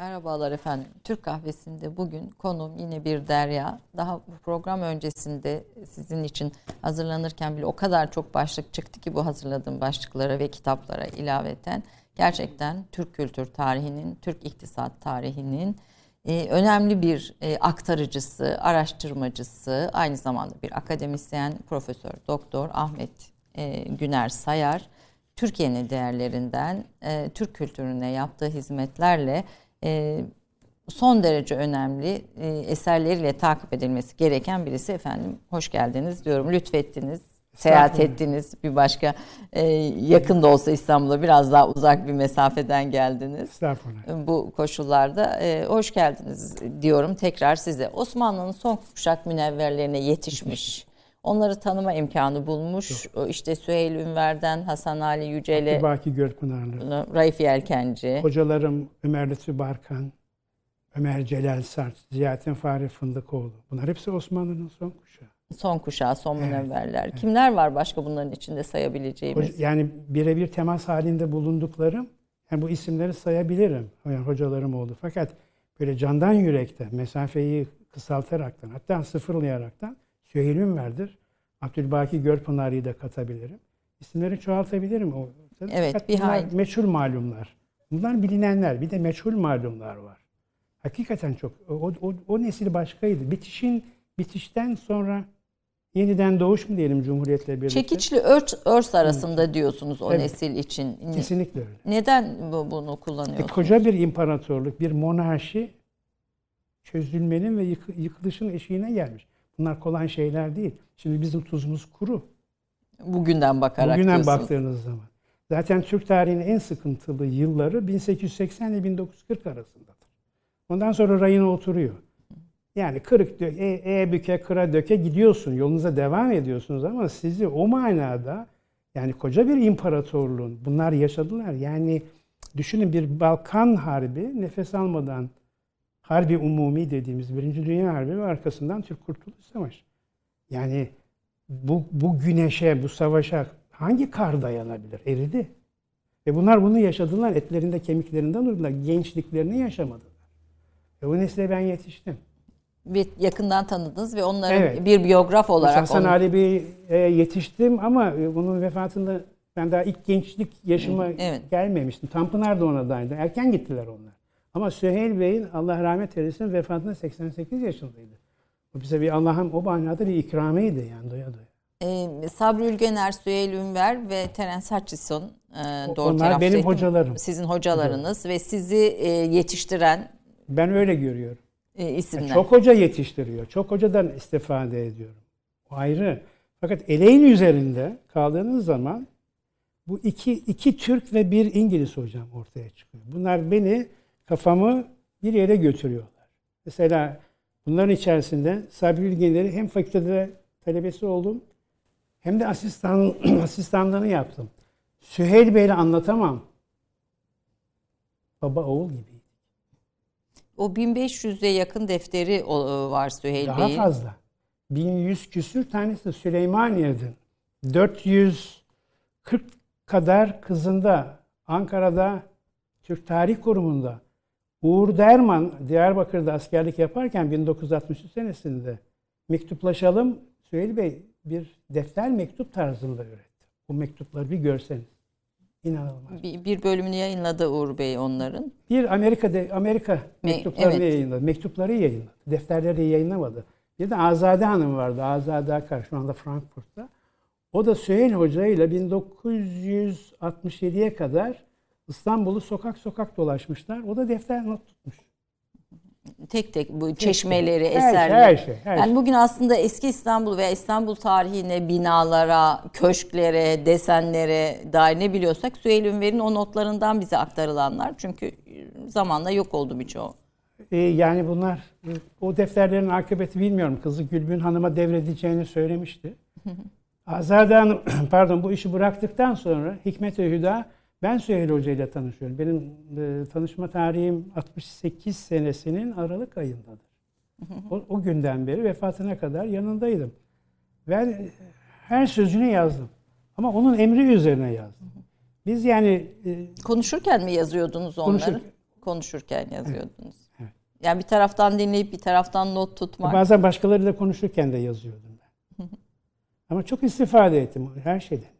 Merhabalar efendim. Türk kahvesinde bugün konum yine bir derya. Daha bu program öncesinde sizin için hazırlanırken bile o kadar çok başlık çıktı ki bu hazırladığım başlıklara ve kitaplara ilaveten gerçekten Türk kültür tarihinin, Türk iktisat tarihinin e, önemli bir e, aktarıcısı, araştırmacısı, aynı zamanda bir akademisyen, profesör, doktor Ahmet e, Güner Sayar. Türkiye'nin değerlerinden, e, Türk kültürüne yaptığı hizmetlerle e, son derece önemli e, eserleriyle takip edilmesi gereken birisi efendim. Hoş geldiniz diyorum. Lütfettiniz. Seyahat ettiniz. Bir başka e, yakın da olsa İstanbul'a biraz daha uzak bir mesafeden geldiniz. Estağfurullah. Bu koşullarda e, hoş geldiniz diyorum tekrar size. Osmanlı'nın son kuşak münevverlerine yetişmiş. Onları tanıma imkanı bulmuş. O İşte Süheyl Ünver'den Hasan Ali Yücel'e, Baki Gölpınarlı. Raif Yelkenci. Hocalarım Ömer Lütfü Barkan, Ömer Celal Sart, Ziyaettin Fahri Fındıkoğlu. Bunlar hepsi Osmanlı'nın son kuşağı. Son kuşağı, son münevverler. Kimler var başka bunların içinde sayabileceğimiz? Hoca- Yani birebir temas halinde bulunduklarım, yani bu isimleri sayabilirim. Yani hocalarım oldu. Fakat böyle candan yürekten, mesafeyi kısaltaraktan, hatta sıfırlayaraktan Süheyl Ünver'dir. Abdülbaki Gölpınar'ı da katabilirim. İsimleri çoğaltabilirim. O, Evet, Fakat bir hayli. meçhul malumlar. Bunlar bilinenler. Bir de meçhul malumlar var. Hakikaten çok. O, o, o nesil başkaydı. Bitişin bitişten sonra yeniden doğuş mu diyelim Cumhuriyet'le birlikte? Çekiçli örs, örs arasında diyorsunuz o Evet. nesil için. Kesinlikle öyle. Neden bu- bunu E, kullanıyorsunuz? koca bir imparatorluk, bir monarşi çözülmenin ve yıkı- yıkılışın eşiğine gelmiş. Bunlar kolay şeyler değil. Şimdi bizim tuzumuz kuru. Bugünden bakarak Bugünden diyorsunuz. baktığınız zaman. Zaten Türk tarihinin en sıkıntılı yılları 1880 ile 1940 arasındadır. Ondan sonra rayına oturuyor. Yani kırık dö- e, e büke kıra döke gidiyorsun. Yolunuza devam ediyorsunuz ama sizi o manada yani koca bir imparatorluğun bunlar yaşadılar. Yani düşünün bir Balkan Harbi nefes almadan Harbi Umumi dediğimiz Birinci Dünya Harbi ve arkasından Türk Kurtuluş Savaşı. Yani bu, bu güneşe, bu savaşa hangi kar dayanabilir? Eridi. Ve bunlar bunu yaşadılar. Etlerinde, kemiklerinden durdular. Gençliklerini yaşamadılar. Ve o nesle ben yetiştim. Bir yakından tanıdınız ve onların Evet. bir biyograf olarak Hasan onu- Ali Bey'e yetiştim ama e, bunun vefatında ben daha ilk gençlik yaşıma Evet. gelmemiştim. Tanpınar da ona dahildi. Erken gittiler onlar. Ama Süheyl Bey'in Allah rahmet eylesin vefatında 88 yaşındaydı. O bize bir Allah'ın o manada bir ikramıydı yani doya doya. Ee, Sabri Ülgener, Süheyl Ünver ve Terence Hutchison e, doğru Onlar benim hocalarım. Sizin hocalarınız ve sizi e, yetiştiren Ben öyle görüyorum. e, isimler. Çok hoca yetiştiriyor. Çok hocadan istifade ediyorum. O ayrı. Fakat eleğin üzerinde kaldığınız zaman bu iki, iki Türk ve bir İngiliz hocam ortaya çıkıyor. Bunlar beni kafamı bir yere götürüyorlar. Mesela bunların içerisinde Sabri Ülgenleri hem fakültede talebesi oldum hem de asistan, asistanlığını yaptım. Süheyl Bey'le anlatamam. Baba oğul gibi. O 1500'e yakın defteri o- var Süheyl Daha Bey'in. fazla. 1100 küsür tanesi Süleymaniye'den. 440 kadar kızında Ankara'da Türk Tarih Kurumu'nda Uğur Derman Diyarbakır'da askerlik yaparken 1963 senesinde mektuplaşalım Süheyl Bey bir defter mektup tarzında üretti. Bu mektupları bir görseniz. İnanılmaz. Bir, bir bölümünü yayınladı Uğur Bey onların. Bir Amerika'da Amerika mektuplarını evet. yayınladı. Mektupları yayınladı. Defterleri yayınlamadı. Bir de Azade Hanım vardı. Azade Akar şu anda Frankfurt'ta. O da Süheyl Hoca ile 1967'ye kadar İstanbul'u sokak sokak dolaşmışlar. O da defter not tutmuş. Tek tek bu çeşmeleri, Her şey, eserleri. her şey, her yani şey. bugün aslında eski İstanbul veya İstanbul tarihine, binalara, köşklere, desenlere dair ne biliyorsak Süheyl Ünver'in o notlarından bize aktarılanlar. Çünkü e, zamanla yok oldu birçoğu. Ee, yani bunlar o defterlerin akıbeti bilmiyorum. Kızı Gülbin Hanım'a devredeceğini söylemişti. Azade Hanım pardon bu işi bıraktıktan sonra Hikmet Hüda ben Süheyl Hoca ile tanışıyorum. Benim e, tanışma tarihim 68 senesinin Aralık ayındadır. O, o günden beri vefatına kadar yanındaydım. Ben e, her sözünü yazdım. Ama onun emri üzerine yazdım. Biz yani e, Konuşurken mi yazıyordunuz onları? konuşur, konuşurken yazıyordunuz. evet. Yani bir taraftan dinleyip bir taraftan not tutmak. Bazen başkalarıyla konuşurken de yazıyordum ben. Ama çok istifade ettim her şeyden.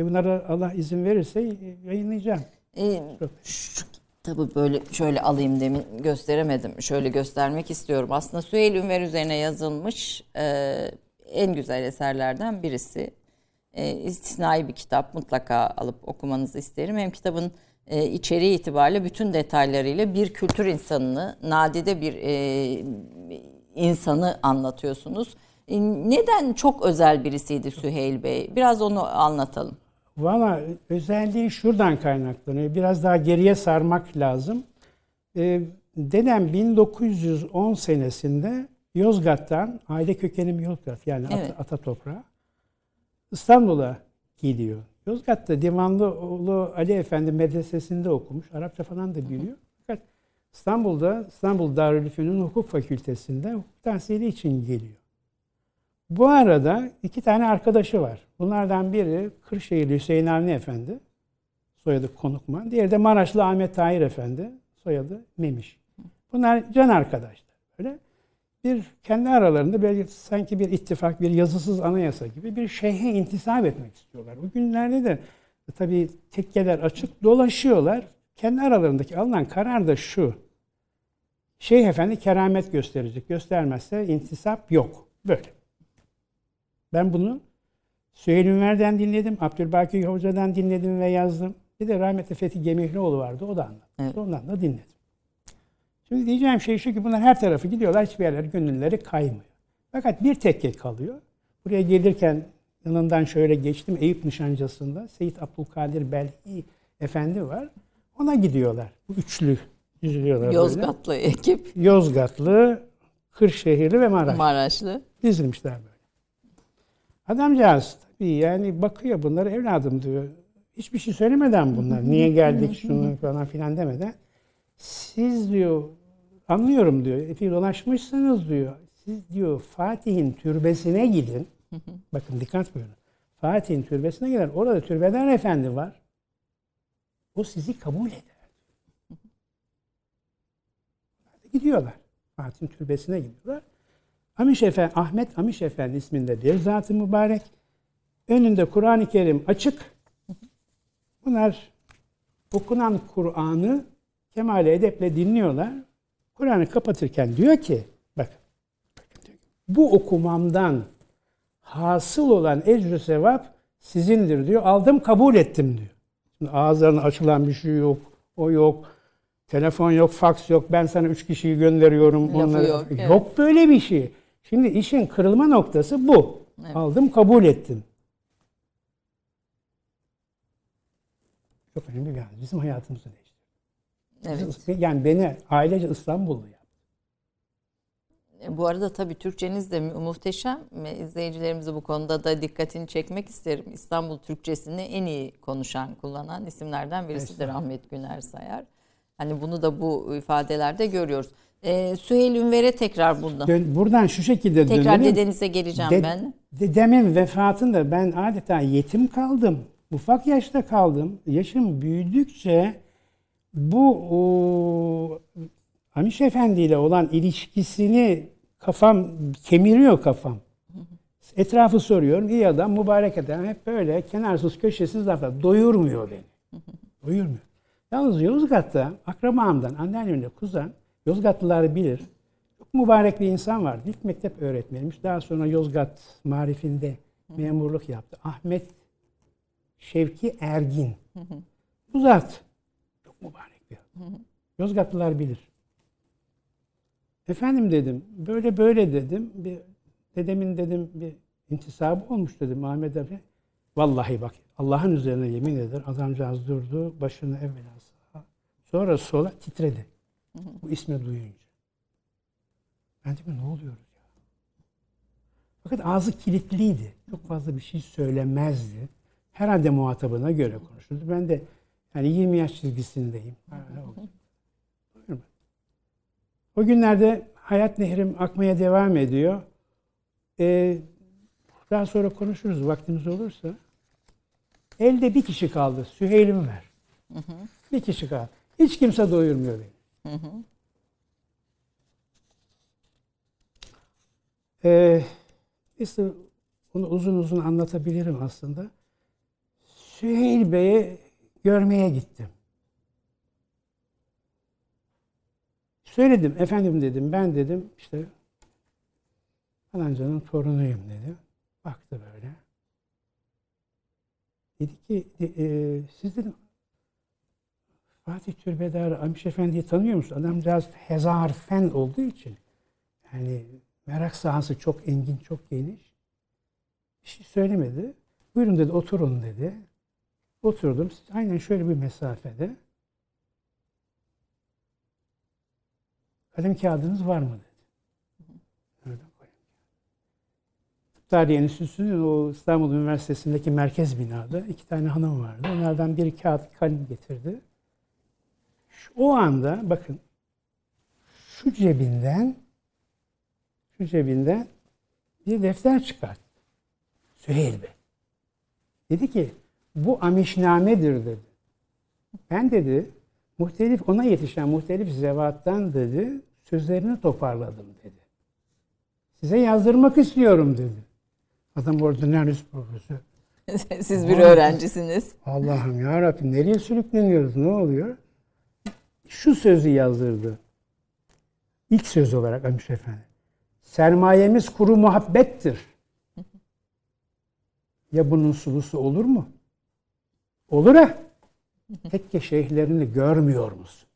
Ve bunları Allah izin verirse yayınlayacağım. Ee, şu kitabı böyle şöyle alayım demin gösteremedim. Şöyle göstermek istiyorum. Aslında Süheyl Ünver üzerine yazılmış e, en güzel eserlerden birisi. E, istisnai bir kitap. Mutlaka alıp okumanızı isterim. Hem kitabın e, içeriği itibariyle bütün detaylarıyla bir kültür insanını, nadide bir e, insanı anlatıyorsunuz. E, neden çok özel birisiydi Süheyl Bey? Biraz onu anlatalım. Valla özelliği şuradan kaynaklanıyor. Biraz daha geriye sarmak lazım. Ee, dedem 1910 senesinde Yozgat'tan, aile kökenim Yozgat yani Evet. ata, ata toprağı, İstanbul'a gidiyor. Yozgat'ta Divanlıoğlu Ali Efendi medresesinde okumuş. Arapça falan da biliyor. Fakat İstanbul'da İstanbul Darülfünun Hukuk Fakültesi'nde hukuk tahsili için geliyor. Bu arada iki tane arkadaşı var. Bunlardan biri Kırşehirli Hüseyin Avni Efendi, soyadı Konukman. Diğeri de Maraşlı Ahmet Tahir Efendi, soyadı Memiş. Bunlar can arkadaşlar. Böyle bir kendi aralarında böyle sanki bir ittifak, bir yazısız anayasa gibi bir şeyhe intisap etmek istiyorlar. O günlerde de tabii tekkeler açık dolaşıyorlar. Kendi aralarındaki alınan karar da şu. Şeyh Efendi keramet gösterecek. Göstermezse intisap yok. Böyle. Ben bunu Süheyl Ünver'den dinledim. Abdülbaki Hoca'dan dinledim ve yazdım. Bir de rahmetli Fethi Gemihlioğlu vardı. O da anlattı. Evet. Ondan da dinledim. Şimdi diyeceğim şey şu ki bunlar her tarafı gidiyorlar. Hiçbir yerlere gönülleri kaymıyor. Fakat bir tekke kalıyor. Buraya gelirken yanından şöyle geçtim. Eyüp Nişancası'nda Seyit Abdülkadir Belhi Efendi var. Ona gidiyorlar. Bu üçlü yüzüyorlar böyle. Yozgatlı ekip, Yozgatlı, Kırşehirli ve Maraş. Maraşlı. Dizilmişler böyle. Adamcağız tabii yani bakıyor bunları evladım diyor. Hiçbir şey söylemeden bunlar. Niye geldik şunu falan filan demeden. Siz diyor anlıyorum diyor. Epey dolaşmışsınız diyor. Siz diyor Fatih'in türbesine gidin. Bakın dikkat buyurun. Fatih'in türbesine gidin. Orada türbeden efendi var. O sizi kabul eder. Gidiyorlar. Fatih'in türbesine gidiyorlar. Amiş Efendi, Ahmet Amiş Efendi isminde bir zat-ı mübarek. Önünde Kur'an-ı Kerim açık. Bunlar okunan Kur'an'ı kemale edeple dinliyorlar. Kur'an'ı kapatırken diyor ki, bak, bu okumamdan hasıl olan ecrü sevap sizindir diyor. Aldım kabul ettim diyor. Şimdi ağızlarına açılan bir şey yok, o yok. Telefon yok, faks yok. Ben sana üç kişiyi gönderiyorum. Lafı onları- yok, evet. Yok böyle bir şey. Şimdi işin kırılma noktası bu. Evet. Aldım, kabul ettim. Çok önemli bir yani. Bizim hayatımızı değiştirdi. Evet. Yani beni ailece İstanbullu yaptı. E, Bu arada tabii Türkçeniz de mu- muhteşem. İzleyicilerimizi bu konuda da dikkatini çekmek isterim. İstanbul Türkçesini en iyi konuşan, kullanan isimlerden birisidir. Ahmet Güner Sayar. Hani bunu da bu ifadelerde görüyoruz. Ee, Süheyl Ünver'e tekrar buradan. Dön- Buradan şu şekilde Tekrar dönelim. dedenize geleceğim De- ben. Dedemin vefatında ben adeta yetim kaldım. Ufak yaşta kaldım. Yaşım büyüdükçe bu o, Amiş Efendi ile olan ilişkisini kafam kemiriyor kafam. Etrafı soruyorum. İyi adam, mübarek adam. Hep böyle kenarsız köşesiz laflar. Doyurmuyor beni. Doyurmuyor. Yalnız Yozgat'ta akrabamdan, anneannemle kuzen, Yozgatlılar bilir. Çok mübarek bir insan vardı. İlk mektep öğretmeniymiş. Daha sonra Yozgat marifinde memurluk yaptı. Ahmet Şevki Ergin. Bu zat çok mübarek bir adam. Yozgatlılar bilir. Efendim dedim, böyle böyle dedim. Bir, dedemin dedim bir intisabı olmuş dedim Ahmet abi. Vallahi bak Allah'ın üzerine yemin eder. Adamcağız durdu, başını evvela sağa, sonra sola titredi. Bu ismi duyunca. Ben dedim ne oluyor ya? Fakat ağzı kilitliydi. Çok fazla bir şey söylemezdi. Herhalde muhatabına göre konuşurdu. Ben de yani 20 yaş çizgisindeyim. O günlerde hayat nehrim akmaya devam ediyor. Ee, daha sonra konuşuruz vaktimiz olursa. Elde bir kişi kaldı. Süheyl'im ver. Bir kişi kaldı. Hiç kimse doyurmuyor beni. Ee, işte bunu uzun uzun anlatabilirim aslında. Süheyl Bey'i görmeye gittim. Söyledim, efendim dedim, ben dedim işte falancanın torunuyum dedi. Baktı böyle. Dedi ki, e, siz dedim Fatih Türbedar Amiş Efendi'yi tanıyor musun? Adamcağız hezar fen olduğu için yani merak sahası çok engin, çok geniş. Bir şey söylemedi. Buyurun dedi, oturun dedi. Oturdum. Aynen şöyle bir mesafede. Kalem kağıdınız var mı dedi. Nereden koyayım? Tarihi Enstitüsü'nün o İstanbul Üniversitesi'ndeki merkez binada iki tane hanım vardı. Onlardan biri kağıt kalem getirdi. O anda bakın şu cebinden şu cebinden bir defter çıkarttı. Süheyl Bey. Dedi ki bu amişnamedir dedi. Ben dedi muhtelif ona yetişen muhtelif zevattan dedi sözlerini toparladım dedi. Size yazdırmak istiyorum dedi. Adam ordinarius profesör. Siz bir öğrencisiniz. Allah'ım ya Rabbim nereye sürükleniyoruz? Ne oluyor? Şu sözü yazdırdı. İlk söz olarak Amiş Efendi. Sermayemiz kuru muhabbettir. Ya bunun sulusu olur mu? Olur ha. Tekke şeyhlerini görmüyor musun?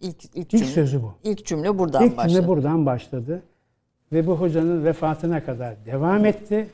İlk, ilk, İlk cümle, sözü bu. ilk cümle buradan İlk başladı. cümle buradan başladı. Ve bu hocanın vefatına kadar devam etti.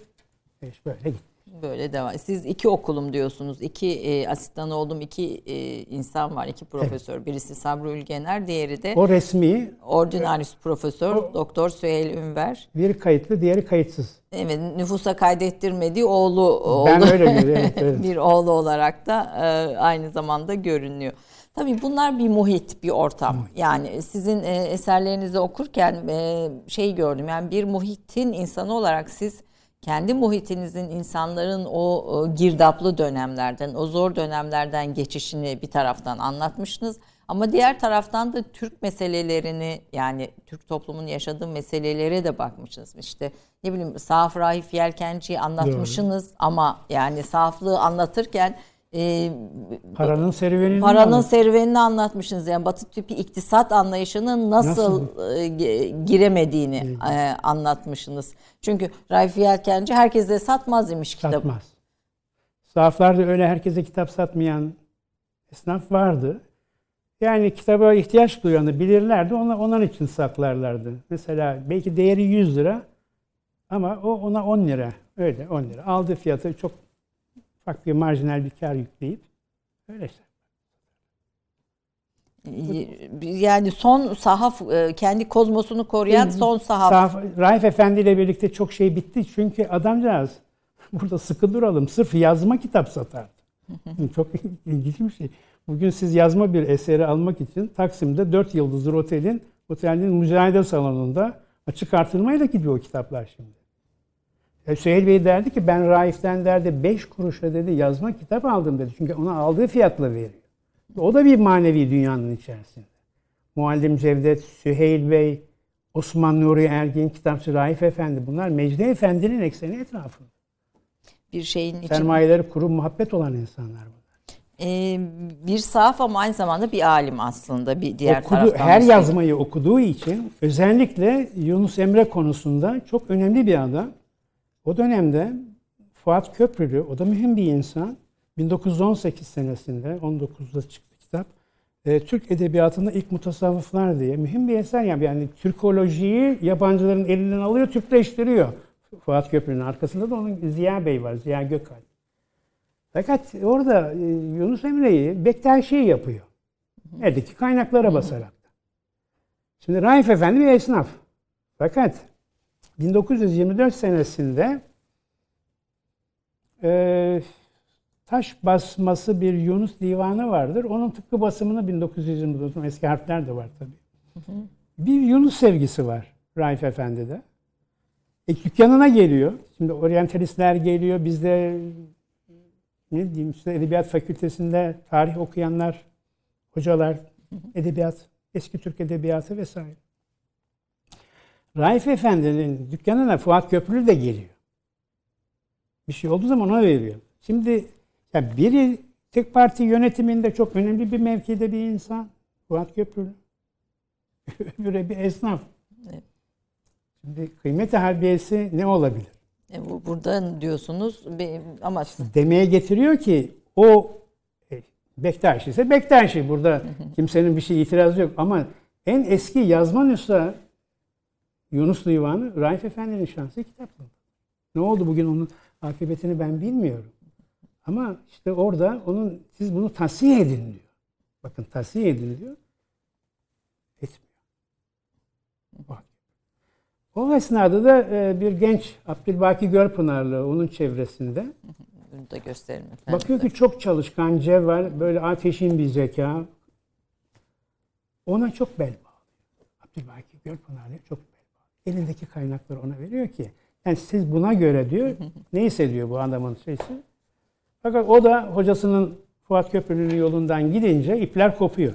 Ve işte böyle gitti. Böyle devam. Siz iki okulum diyorsunuz. İki e, asistan oldum. iki e, insan var. iki profesör. Birisi Sabri Ülgener. Diğeri de O resmi Ordinarius Profesör Doktor Süheyl Ünver. biri kayıtlı, diğeri kayıtsız. Evet, nüfusa kaydettirmediği oğlu oldu. Ben öyle görüyorum. Evet, evet. bir oğlu olarak da e, aynı zamanda görünüyor. Tabii bunlar bir muhit, bir ortam. Yani sizin e, eserlerinizi okurken e, şey gördüm. Yani bir muhitin insanı olarak siz kendi muhitinizin insanların o girdaplı dönemlerden, o zor dönemlerden geçişini bir taraftan anlatmışsınız. Ama diğer taraftan da Türk meselelerini yani Türk toplumunun yaşadığı meselelere de bakmışsınız. İşte ne bileyim Saf Rahif Yelkenci'yi anlatmışsınız ama yani saflığı anlatırken e, Paranın serüvenini paranın anlat. serüvenini anlatmışsınız. Yani Batı tipi iktisat anlayışının nasıl, e, ge- giremediğini e, anlatmışsınız. Çünkü Raif Yelkenci herkese satmaz demiş kitabı. satmaz. Sahaflarda öyle herkese kitap satmayan esnaf vardı. Yani kitaba ihtiyaç duyanı bilirlerdi. Ona, onun için saklarlardı. Mesela belki değeri 100 lira ama o ona 10 lira. Öyle 10 lira. Aldığı fiyatı çok ufak bir marjinal bir kar yükleyip öyle işte. Yani son sahaf e, kendi kozmosunu koruyan son sahaf. Sahaf, Raif Efendi ile birlikte çok şey bitti. Çünkü adamcağız burada sıkı duralım. Sırf yazma kitap satardı. çok ilginç bir şey. Bugün siz yazma bir eseri almak için Taksim'de 4 yıldızlı otelin otelin müzayede salonunda açık artırmayla gidiyor o kitaplar şimdi. E, Süheyl Bey derdi ki ben Raif'ten derdi 5 kuruşa dedi yazma kitap aldım dedi. Çünkü ona aldığı fiyatla veriyor. O da bir manevi dünyanın içerisinde. Muallim Cevdet, Süheyl Bey, Osman Nuri Ergin, kitapçı Raif Efendi bunlar Mecdi Efendi'nin ekseni etrafında. Bir şeyin için Sermayeleri kuru muhabbet olan insanlar bunlar. e, bir sahaf ama aynı zamanda bir alim aslında bir diğer Okudu, taraftan. her da yazmayı okuduğu için özellikle Yunus Emre konusunda çok önemli bir adam. O dönemde Fuat Köprülü, o da mühim bir insan. 1918 senesinde, 19'da çıktı kitap. e, Türk Edebiyatı'nda ilk mutasavvıflar diye mühim bir eser. Yani, yani Türkolojiyi yabancıların elinden alıyor, Türkleştiriyor. Fuat Köprülü'nün arkasında da onun Ziya Bey var, Ziya Gökalp. Fakat orada e, Yunus Emre'yi Bektaşi yapıyor. Eldeki kaynaklara basarak. Şimdi Raif Efendi bir esnaf. Fakat 1924 senesinde e, taş basması bir Yunus divanı vardır. Onun tıpkı basımını 1924'ün eski harfler de var tabii. Bir Yunus sevgisi var Raif Efendi'de. E, dükkanına geliyor. Şimdi oryantalistler geliyor. Bizde ne diyeyim işte edebiyat fakültesinde tarih okuyanlar, hocalar, edebiyat, eski Türk edebiyatı vesaire. Raif Efendi'nin dükkanına Fuat Köprülü de geliyor. Bir şey olduğu zaman ona veriyor. Şimdi ya biri tek parti yönetiminde çok önemli bir mevkide bir insan. Fuat Köprülü. Öbürü bir esnaf. Evet. Şimdi kıymet harbiyesi ne olabilir? E, bu burada diyorsunuz bir amaç Demeye getiriyor ki o e, Bektaşi ise Bektaşi. Burada kimsenin bir şey itirazı yok. Ama en eski yazma nüsha Yunus Divanı Raif Efendi'nin şansı kitapları. Ne oldu bugün onun akıbetini ben bilmiyorum. Ama işte orada onun siz bunu tasfiye edin diyor. Bakın tasfiye edin diyor. Etmiyor. Bak. O esnada da e, bir genç Abdülbaki Görpınarlı onun çevresinde bunu da gösterelim efendim. bakıyor ki çok çalışkan, cevval, böyle ateşin bir zeka. Ona çok bel bağlıyor. Abdülbaki Görpınarlı çok. Elindeki kaynakları ona veriyor ki yani siz buna göre diyor ne hissediyor bu adamın şeysi. Fakat o da hocasının Fuat Köprülü'nün yolundan gidince ipler kopuyor.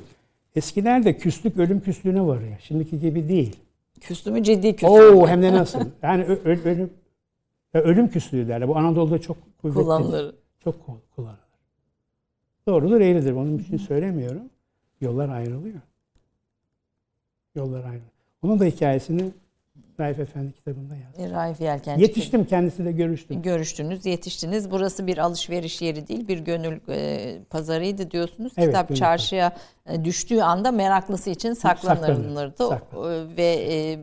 Eskilerde küslük ölüm küslüğüne varıyor. Şimdiki gibi değil. Küstümü ciddi küstüm. Oo hem de nasıl? Yani ölüm ölüm küslüğü derler. Bu Anadolu'da çok kuvvetli. kullanılır. Çok kul- kullanılır. Doğrudur, eğridir. Onun için söylemiyorum. Yollar ayrılıyor. Yollar ayrılıyor. Onun da hikayesini Raif Efendi kitabında yazdım. E, Raif Yelkenci. Yetiştim kendisiyle görüştüm. Görüştünüz, yetiştiniz. Burası bir alışveriş yeri değil, bir gönül e, pazarıydı diyorsunuz. Evet, Kitap gönül çarşıya e, düştüğü anda meraklısı için saklanırdı. saklanır. Ve e,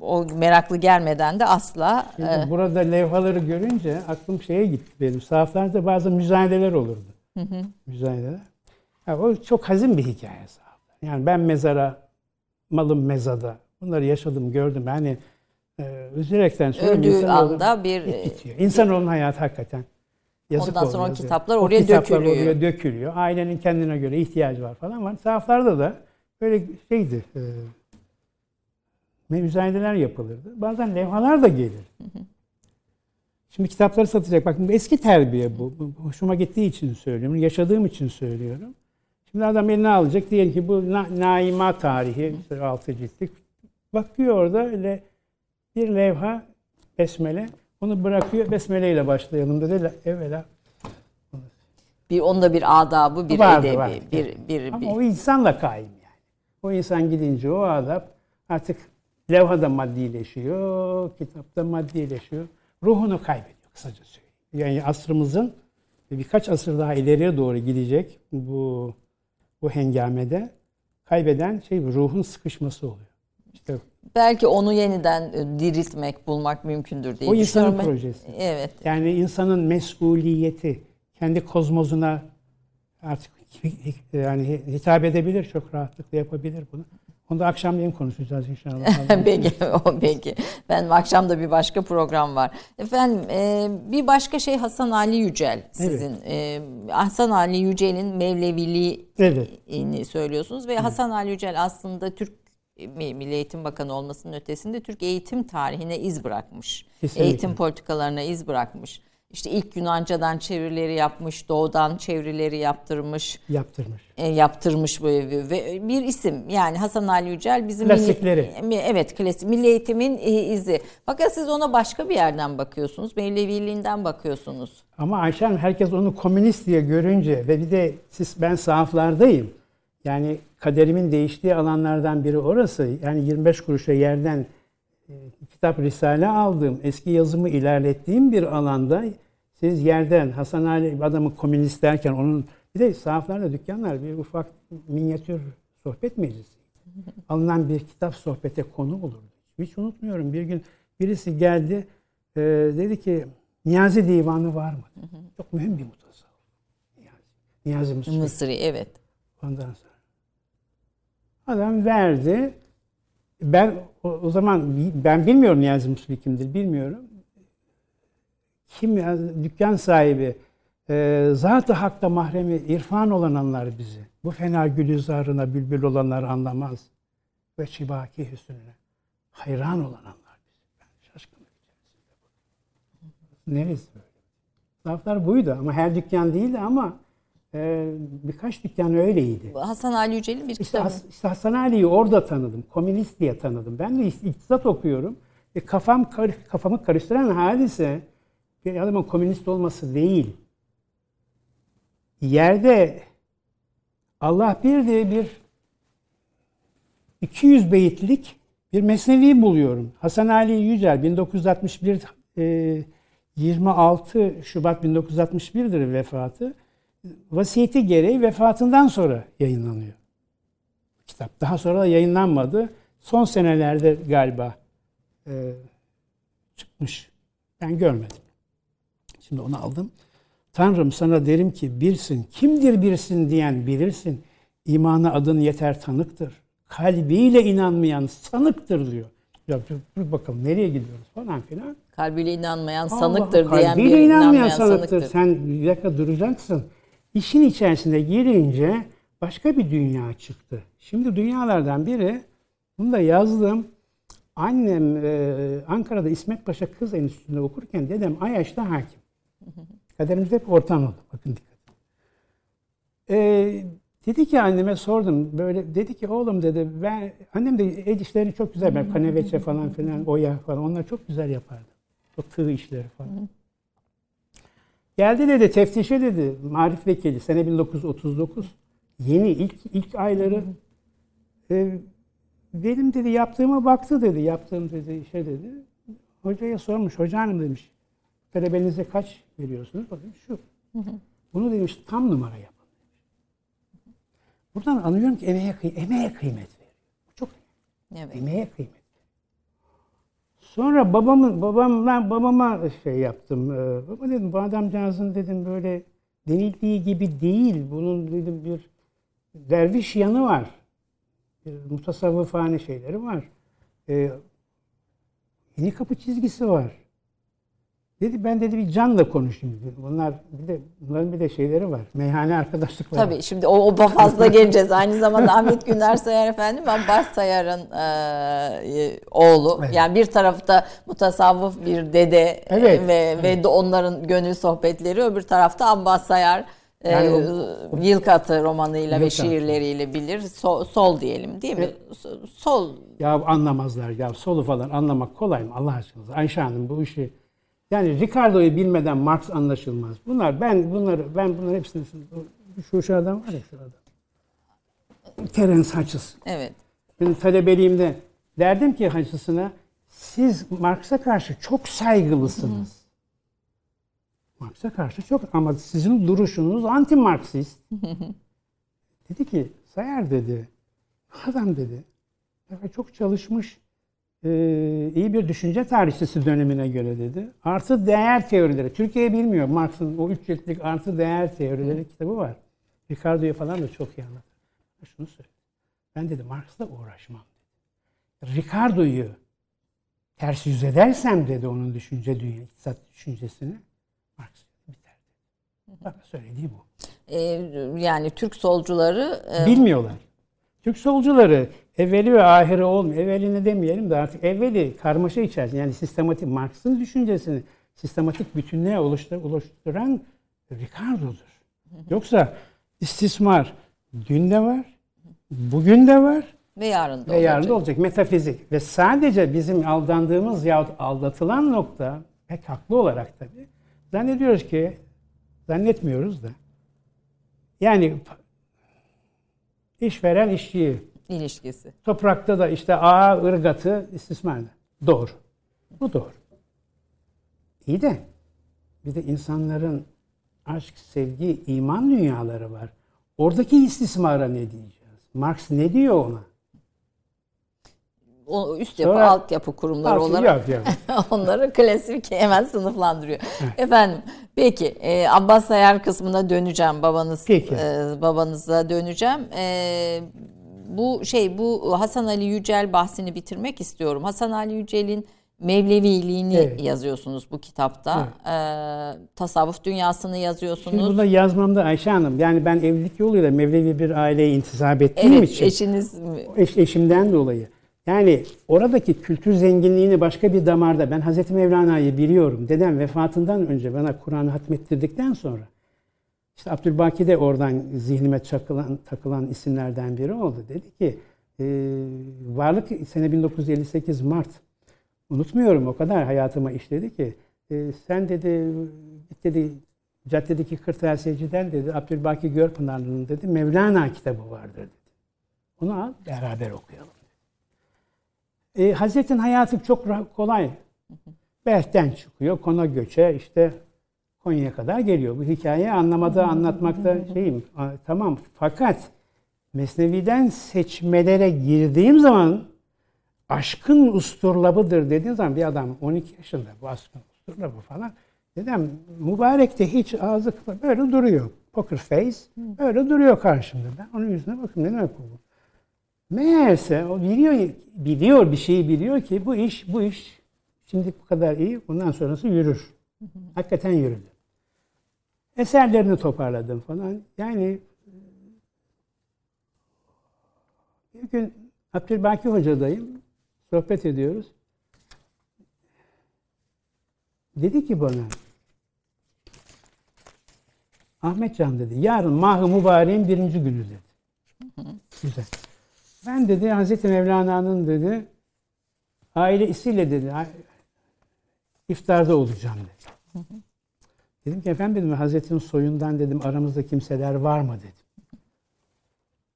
o meraklı gelmeden de asla Şimdi e, burada levhaları görünce aklım şeye gitti benim. Sahaflarda bazı müzayedeler olurdu. Müzayedeler. Ya, o çok hazin bir hikaye sahaflar. Yani ben mezara, malım mezada. Bunları yaşadım, gördüm. Yani e, üzülerekten söylüyorum. öldüğü insanoğlu anda bir ip e, bitiyor. İnsanoğlunun hayatı hakikaten yazık Ondan sonra o kitaplar O oraya kitaplar dökülüyor. oraya dökülüyor. Ailenin kendine göre ihtiyacı var falan var. Sahaflarda da böyle şeydi. E, müzayedeler yapılırdı. Bazen levhalar da gelir. Şimdi kitapları satacak. Bakın bu eski terbiye bu. Bu Hoşuma gittiği için söylüyorum. Yaşadığım için söylüyorum. Şimdi adam eline alacak. Diyelim ki bu Na- Naima tarihi. işte altı ciltlik. Bakıyor orada öyle bir levha besmele. Onu bırakıyor. Besmele ile başlayalım dedi. Evvela. bir onda bir adabı, bir Vardı, edebi, vardı. bir bir, Ama bir o insanla kaim yani. O insan gidince o adab artık levhada maddileşiyor, kitapta maddileşiyor. Ruhunu kaybediyor kısaca söyleyeyim. Yani asrımızın birkaç asır daha ileriye doğru gidecek bu bu hengamede kaybeden şey ruhun sıkışması oluyor. İşte belki onu yeniden e, diriltmek, bulmak mümkündür diye o insanın düşünüyorum. projesi. Evet. Yani insanın mesuliyeti, kendi kozmozuna artık yani hitap edebilir, çok rahatlıkla yapabilir bunu. Onu da akşamleyin konuşacağız inşallah. peki, o peki. Ben akşam da bir başka program var. Efendim e, bir başka şey Hasan Ali Yücel sizin. E, Hasan Ali Yücel'in Mevleviliğini Evet. söylüyorsunuz ve Hasan Ali Yücel aslında Türk Milli Eğitim Bakanı olmasının ötesinde Türk eğitim tarihine iz bırakmış. Kesinlikle. Eğitim politikalarına iz bırakmış. İşte ilk Yunancadan çevirileri yapmış, Doğudan çevirileri yaptırmış Yaptırmış. e, yaptırmış bu evi ve bir isim yani Hasan Ali Yücel bizim Klasikleri. milli- evet klasik milli eğitimin e, izi. Fakat siz ona başka bir yerden bakıyorsunuz. Mevleviliğinden bakıyorsunuz. Ama Ayşe Hanım herkes onu komünist diye görünce ve bir de siz ben sahaflardayım. Yani kaderimin değiştiği alanlardan biri orası. Yani 25 kuruşa yerden e, kitap risale aldığım, eski yazımı ilerlettiğim bir alanda siz yerden Hasan Ali adamı komünist derken onun bir de sahaflarda dükkanlar bir ufak minyatür sohbet meclisi. Alınan bir kitap sohbete konu olurdu. Hiç unutmuyorum bir gün birisi geldi e, dedi ki Niyazi Divanı var mı? Çok mühim bir mutasavvuf. Niyazi. Niyazi Mısri. Mısri evet. Ondan sonra. Adam verdi. Ben o, o zaman ben bilmiyorum Niyazi Mısri kimdir bilmiyorum. Kim ya, dükkan sahibi e, zat-ı hakta mahremi irfan olan anlar bizi. Bu fena gülizarına bülbül olanlar anlamaz. Ve çibaki hüsnüne hayran olan anlar bizi. Ben şaşkınlık içerisinde. Neresi böyle? Saflar buydu ama her dükkan değildi ama e, birkaç dükkan öyleydi. Hasan Ali Yücel'in bir İşte, kitabı. Has- işte Hasan Ali'yi orada tanıdım. Komünist diye tanıdım. Ben de iktisat okuyorum. E kafam kafamı karıştıran hadise bir adamın komünist olması değil. Yerde Allah bir diye bir 200 beyitlik bir mesnevi buluyorum. Hasan Ali Yücel 1961 e, 26 Şubat 1961'dir vefatı. Vasiyeti gereği vefatından sonra yayınlanıyor kitap. Daha sonra da yayınlanmadı. Son senelerde galiba e, çıkmış. Ben görmedim. Şimdi onu aldım. Tanrım sana derim ki birsin. Kimdir birsin diyen bilirsin. İmanı adın yeter tanıktır. Kalbiyle inanmayan sanıktır diyor. Ya dur, bakalım nereye gidiyoruz falan filan. Kalbiyle inanmayan Allah, sanıktır diyen kalbiyle bir inanmayan inanmayan sanıktır. sanıktır. Sen bir dakika duracaksın. İşin içerisinde girince başka bir dünya çıktı. Şimdi dünyalardan biri, bunu da yazdım. Annem e, Ankara'da İsmet Paşa Kız Enstitüsü'nde okurken dedem Ayaş'ta hakim. Kaderimizde hep ortam oldu. Bakın dikkat. E, dedi ki anneme sordum böyle dedi ki oğlum dedi ben annem de el işleri çok güzel ben kaneveçe falan filan oya falan onlar çok güzel yapardı. O tığ işleri falan. Geldi dedi teftişe dedi. Marif vekili sene 1939 yeni ilk ilk ayları. E, benim dedi yaptığıma baktı dedi yaptığım dedi işe dedi. Hocaya sormuş hoca hanım demiş talebenize kaç veriyorsunuz? Bakın şu. Bunu demiş tam numara yapın demiş. buradan anlıyorum ki emeğe, kıy- emeğe kıymet veriyor. Bu çok Evet. emeğe kıymet Sonra babamın babamla babama şey yaptım. Ee, Baba dedim bu adamcağızın dedim böyle denildiği gibi değil. Bunun dedim bir derviş yanı var. Bir mutasavvıfane şeyleri var. Ee, yeni kapı çizgisi var. Dedi ben dedi bir canla konuşayım. dedi. Bunlar bir de bunların bir de şeyleri var. Meyhane arkadaşlıkları. var. Tabii şimdi o, o fazla geleceğiz. Aynı zamanda Ahmet Güner Sayar efendim ben Baş Sayar'ın e, oğlu. Evet. Yani bir tarafta mutasavvıf bir dede Evet, ve ve de onların gönül sohbetleri öbür tarafta Abbas Sayar e, Yani o- Yılkatı romanıyla ve Yılkatı. şiirleriyle bilir. Sol, sol diyelim değil mi? So- Sol Ya anlamazlar ya solu falan anlamak kolay mı Allah aşkına? Ayşe Hanım bu işi yani Ricardo'yu bilmeden Marx anlaşılmaz. Bunlar ben bunları ben bunların hepsini şu şu adam var ya şu adam. Terence Hutchins. evet. Benim talebeliğimde derdim ki Hutchins'ına siz Marx'a karşı çok saygılısınız. Marx'a karşı çok ama sizin duruşunuz anti Marksist. dedi ki Sayar dedi adam dedi "evet, çok çalışmış e, iyi bir düşünce tarihçisi dönemine göre dedi. Artı değer teorileri. Türkiye bilmiyor. Marx'ın o üç ciltlik artı değer teorileri kitabı var. Ricardo'yu falan da çok iyi anlatır. Şunu söyle. Ben dedi Marx'la uğraşmam. Ricardo'yu ters yüz edersem dedi onun düşünce dünya, iktisat düşüncesini Marx biter. Bak söylediği bu. E, yani Türk solcuları e, Bilmiyorlar. Türk solcuları evveli ve ahiri olmuyor. Evvelini demeyelim de artık evveli karmaşa içerisinde yani sistematik Marx'ın düşüncesini sistematik bütünlüğe oluştur- oluşturan Ricardo'dur. Yoksa istismar dün de var, bugün de var ve yarın da ve yarın olacak. da olacak. Metafizik. Ve sadece bizim aldandığımız yahut aldatılan nokta pek haklı olarak tabii. Zannediyoruz ki, zannetmiyoruz da. Yani işveren işçiyi, ilişkisi. toprakta da işte ağa ırgatı istismar. Doğru. Bu doğru. İyi de bir de insanların aşk, sevgi, iman dünyaları var. Oradaki istismara ne diyeceğiz? Marx ne diyor ona? O üst yapı, Sonra- altyapı kurumları Artık olarak Yok yok. onları klasik hemen sınıflandırıyor. Efendim peki e, Abbas Sayar kısmına döneceğim babanız Peki. e, babanıza döneceğim. E, bu şey bu Hasan Ali Yücel bahsini bitirmek istiyorum. Hasan Ali Yücel'in Mevleviliğini Evet. yazıyorsunuz bu kitapta. E, tasavvuf dünyasını Şimdi yazıyorsunuz. burada yazmamda Ayşe Hanım, yani ben evlilik yoluyla Mevlevi bir aileye intisap ettiğim evet, için, eşiniz eş, eşimden dolayı. Yani oradaki kültür zenginliğini başka bir damarda ben Hazreti Mevlana'yı biliyorum. Dedem vefatından önce bana Kur'an'ı hatmettirdikten sonra işte Abdülbaki de oradan zihnime takılan, takılan isimlerden biri oldu. Dedi ki e, varlık sene 1958 Mart. Unutmuyorum o kadar hayatıma işledi ki e, sen dedi git dedi caddedeki kırtasiyeciden dedi Abdülbaki Görpınarlı'nın dedi Mevlana kitabı vardır dedi. Onu al beraber okuyalım. E, Hazretin hayatı çok kolay. Belh'ten çıkıyor, kona göçe işte Konya'ya kadar geliyor. Bu hikayeyi anlamada, anlatmakta şeyim. Tamam fakat Mesnevi'den seçmelere girdiğim zaman aşkın usturlabıdır dediğim zaman bir adam 12 yaşında bu aşkın usturlabı falan. Dedim mübarek de hiç ağzı böyle duruyor. Poker face böyle duruyor karşımda. Ben onun yüzüne bakın ne demek bu? Meğerse o biliyor, biliyor bir şeyi biliyor ki bu iş bu iş şimdi bu kadar iyi bundan sonrası yürür. Hakikaten yürüdü. Eserlerini toparladım falan. Yani bir gün Abdülbaki Hoca'dayım. Sohbet ediyoruz. Dedi ki bana Ahmet Can dedi yarın Mah-ı Mübarek'in birinci günü dedi. Güzel. Ben dedi Hazreti Mevlana'nın dedi ailesiyle dedi iftarda olacağım dedi. Hı. Dedim ki efendim dedim Hazretin soyundan dedim aramızda kimseler var mı dedim.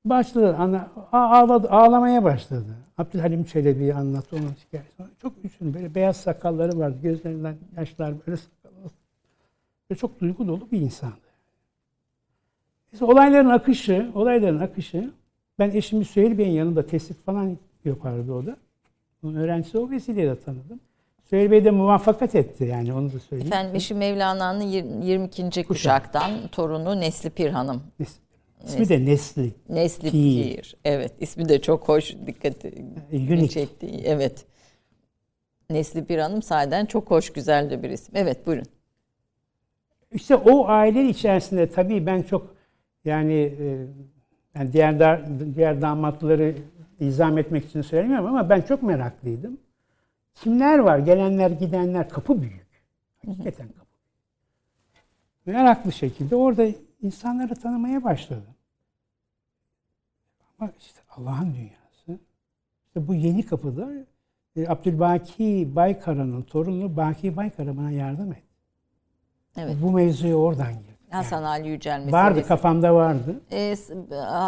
Başladı ana, ağladı, ağlamaya başladı. Abdülhalim Çelebi'yi anlattı onun hikayesini. Çok üzüldüm. Böyle beyaz sakalları vardı. Gözlerinden yaşlar böyle sakallı. Ve çok duygu dolu bir insandı. İşte olayların akışı, olayların akışı ben eşimi Süheyl Bey'in yanında tesip falan yapardı o da. Onun öğrencisi o vesileyle tanıdım. Süheyl Bey de muvaffakat etti yani onu da söyleyeyim. Efendim eşi Mevlana'nın 22. Kuşak. kuşaktan torunu Nesli Pir Hanım. Nesli. İsmi de Nesli. Nesli Pir. Pir. Evet ismi de çok hoş dikkat e, çekti. Evet. Nesli Pir Hanım sahiden çok hoş güzel de bir isim. Evet buyurun. İşte o aile içerisinde tabii ben çok yani, e, yani diğer da, diğer damatları izah etmek için söylemiyorum ama ben çok meraklıydım. Kimler var? Gelenler, gidenler. Kapı büyük. Hakikaten kapı. Meraklı şekilde orada insanları tanımaya başladım. Ama işte Allah'ın dünyası. İşte bu yeni kapıda e, Abdülbaki Baykara'nın torunu Baki Baykara bana yardım etti. Evet. Bu mevzuya oradan girdi. Hasan Ali Yücel meselesi. Vardı kafamda vardı. Ee,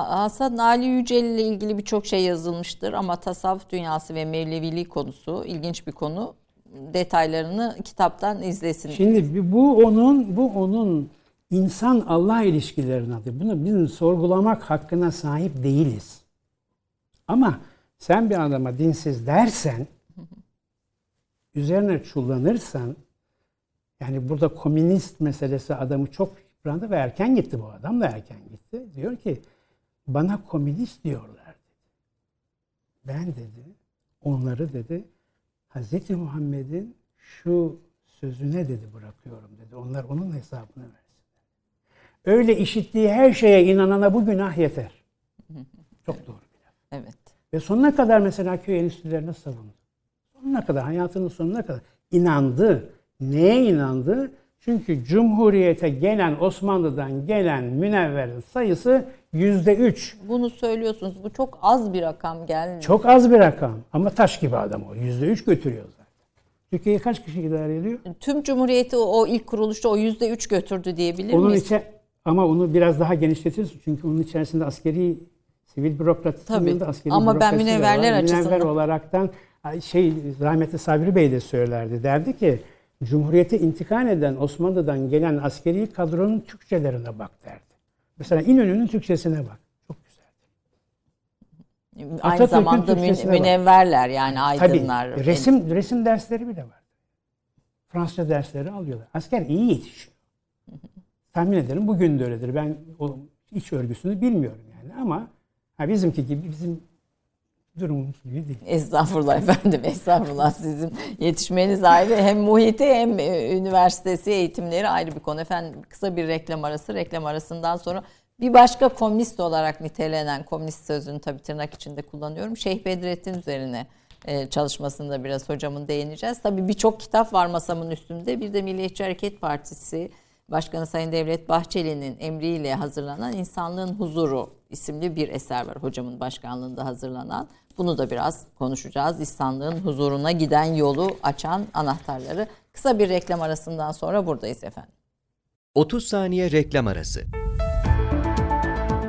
Hasan Ali Yücel ile ilgili birçok şey yazılmıştır ama tasavvuf dünyası ve Mevleviliği konusu ilginç bir konu. Detaylarını kitaptan izlesin. Şimdi bu onun bu onun insan Allah ilişkilerinin adı. Bunu bizim sorgulamak hakkına sahip değiliz. Ama sen bir adama dinsiz dersen, üzerine çullanırsan, yani burada komünist meselesi adamı çok yıprandı ve erken gitti bu adam da erken gitti. Diyor ki bana komünist diyorlar. Ben dedi onları dedi Hazreti Muhammed'in şu sözüne dedi bırakıyorum dedi. Onlar onun hesabını versinler. Öyle işittiği her şeye inanana bu günah yeter. Çok doğru bir laf. Evet. Ve sonuna kadar mesela köy enstitülerine savundu. Sonuna kadar, hayatının sonuna kadar inandı. Neye inandı? Çünkü Cumhuriyete gelen Osmanlı'dan gelen münevverin sayısı yüzde üç. Bunu söylüyorsunuz. Bu çok az bir rakam gelmiyor. Çok az bir rakam. Ama taş gibi adam o. Yüzde üç götürüyor zaten. Türkiye'yi kaç kişi idare ediyor? Tüm Cumhuriyeti o ilk kuruluşta o yüzde üç götürdü diyebilir onun miyiz? Içe, ama onu biraz daha genişletiriz. Çünkü onun içerisinde askeri sivil bürokratının da askeri Ama ben münevverler var. açısından. Münevver olaraktan şey rahmetli Sabri Bey de söylerdi. Derdi ki Cumhuriyete intikal eden Osmanlı'dan gelen askeri kadronun Türkçelerine bak derdi. Mesela İnönü'nün Türkçesine bak. Çok güzel. Aynı Atatürk'ün zamanda münevverler yani aydınlar. Tabii, resim, resim dersleri bile var. Fransızca dersleri alıyorlar. Asker iyi yetişiyor. Tahmin ederim bugün de öyledir. Ben o iç örgüsünü bilmiyorum yani ama ha bizimki gibi bizim durumumuz gibi değil. Estağfurullah efendim, estağfurullah. Sizin yetişmeniz ayrı. Hem muhiti hem e, üniversitesi eğitimleri ayrı bir konu. Efendim kısa bir reklam arası. Reklam arasından sonra Bir başka komünist olarak nitelenen, komünist sözünü tabii tırnak içinde kullanıyorum. Şeyh Bedrettin üzerine e, çalışmasında biraz hocamın değineceğiz. Tabii birçok kitap var masamın üstünde. Bir de Milliyetçi Hareket Partisi Başkanı Sayın Devlet Bahçeli'nin emriyle hazırlanan İnsanlığın Huzuru isimli bir eser var hocamın başkanlığında hazırlanan. Bunu da biraz konuşacağız. İnsanlığın huzuruna giden yolu açan anahtarları. Kısa bir reklam arasından sonra buradayız efendim. 30 saniye reklam arası.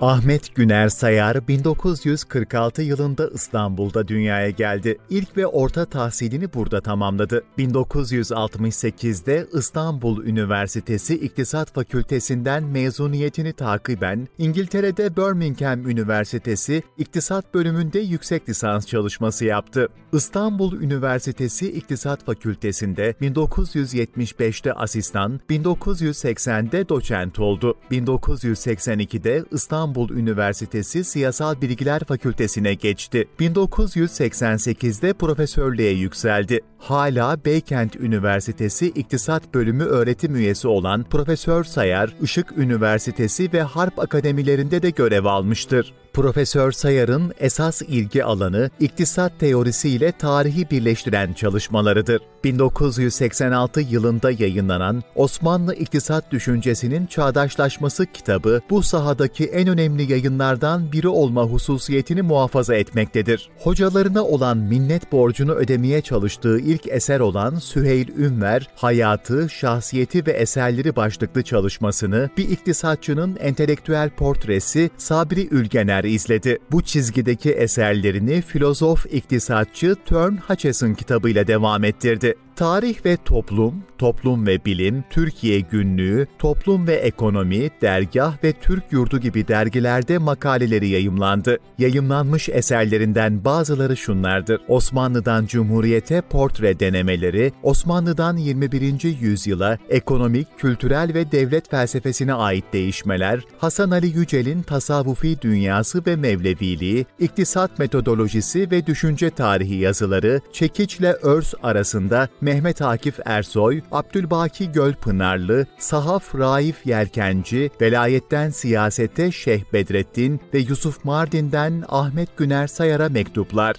Ahmet Güner Sayar 1946 yılında İstanbul'da dünyaya geldi. İlk ve orta tahsilini burada tamamladı. 1968'de İstanbul Üniversitesi İktisat Fakültesinden mezuniyetini takiben İngiltere'de Birmingham Üniversitesi İktisat bölümünde yüksek lisans çalışması yaptı. İstanbul Üniversitesi İktisat Fakültesi'nde 1975'te asistan, 1980'de doçent oldu. 1982'de İstanbul İstanbul Üniversitesi Siyasal Bilgiler Fakültesine geçti. 1988'de profesörlüğe yükseldi. Hala Beykent Üniversitesi İktisat Bölümü öğretim üyesi olan Profesör Sayar, Işık Üniversitesi ve Harp Akademilerinde de görev almıştır. Profesör Sayar'ın esas ilgi alanı iktisat teorisi ile tarihi birleştiren çalışmalarıdır. 1986 yılında yayınlanan Osmanlı İktisat Düşüncesinin Çağdaşlaşması kitabı bu sahadaki en önemli yayınlardan biri olma hususiyetini muhafaza etmektedir. Hocalarına olan minnet borcunu ödemeye çalıştığı ilk eser olan Süheyl Ünver, Hayatı, Şahsiyeti ve Eserleri başlıklı çalışmasını bir iktisatçının entelektüel portresi Sabri Ülgener izledi. Bu çizgideki eserlerini filozof iktisatçı Tern Hutcheson kitabıyla devam ettirdi. it Tarih ve Toplum, Toplum ve Bilim, Türkiye Günlüğü, Toplum ve Ekonomi, Dergah ve Türk Yurdu gibi dergilerde makaleleri yayımlandı. Yayımlanmış eserlerinden bazıları şunlardır. Osmanlı'dan Cumhuriyete portre denemeleri, Osmanlı'dan 21. yüzyıla ekonomik, kültürel ve devlet felsefesine ait değişmeler, Hasan Ali Yücel'in tasavvufi dünyası ve mevleviliği, iktisat metodolojisi ve düşünce tarihi yazıları, çekiçle örs arasında Mehmet Akif Ersoy, Abdülbaki Gölpınarlı, Sahaf Raif Yelkenci, Velayetten Siyasete Şeyh Bedrettin ve Yusuf Mardin'den Ahmet Güner Sayar'a mektuplar.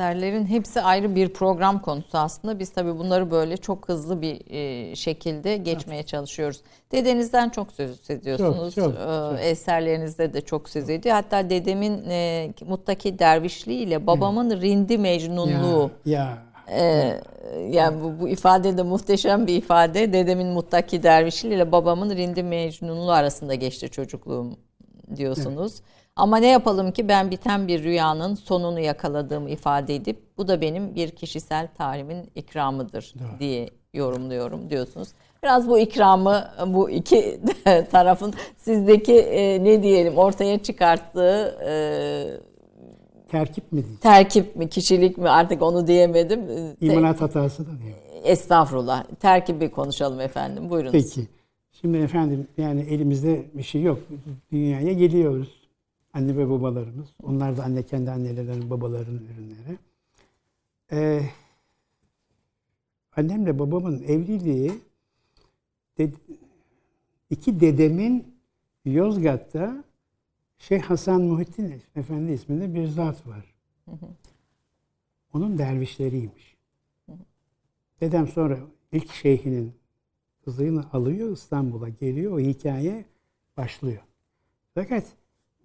Eserlerin hepsi ayrı bir program konusu aslında. Biz tabii bunları böyle çok hızlı bir e, şekilde geçmeye çalışıyoruz. Dedenizden çok söz ediyorsunuz. Çok, çok, çok. Eserlerinizde de çok söz ediyor. Hatta dedemin e, muttaki dervişliğiyle babamın evet. rindi mecnunluğu. Ya, ya. Ee, yani bu, bu ifade de muhteşem bir ifade. Dedemin muttaki dervişliğiyle babamın rindi mecnunluğu arasında geçti çocukluğum diyorsunuz. Evet. Ama ne yapalım ki ben biten bir rüyanın sonunu yakaladığımı ifade edip bu da benim bir kişisel tarihimin ikramıdır evet. diye yorumluyorum diyorsunuz. Biraz bu ikramı bu iki tarafın sizdeki e, ne diyelim ortaya çıkarttığı e, terkip mi diyeyim? Terkip mi, kişilik mi artık onu diyemedim. İmanat hatası da değil. Estağfurullah. Terkibi konuşalım efendim. Buyurunuz. Peki. Şimdi efendim yani elimizde bir şey yok. Dünyaya geliyoruz anne ve babalarımız. Onlar da anne kendi annelerinin babalarının ürünleri. Ee, annemle babamın evliliği ded, iki dedemin Yozgat'ta Şeyh Hasan Muhittin Efendi isminde bir zat var. Onun dervişleriymiş. Dedem sonra ilk şeyhinin kızını alıyor İstanbul'a geliyor. O hikaye başlıyor. Fakat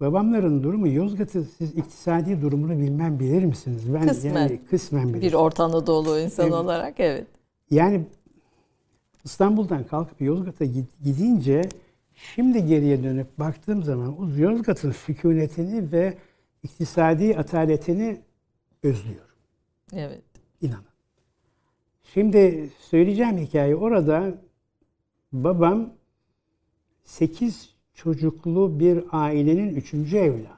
Babamların durumu Yozgat'ı siz iktisadi durumunu bilmem bilir misiniz? Ben kısmen. Yani kısmen bilirim. Bir Orta Anadolu insan evet. olarak evet. Yani İstanbul'dan kalkıp Yozgat'a gidince şimdi geriye dönüp baktığım zaman o Yozgat'ın sükunetini ve iktisadi ataletini özlüyorum. Evet. İnanın. Şimdi söyleyeceğim hikaye. Orada babam 8 çocuklu bir ailenin üçüncü evladı.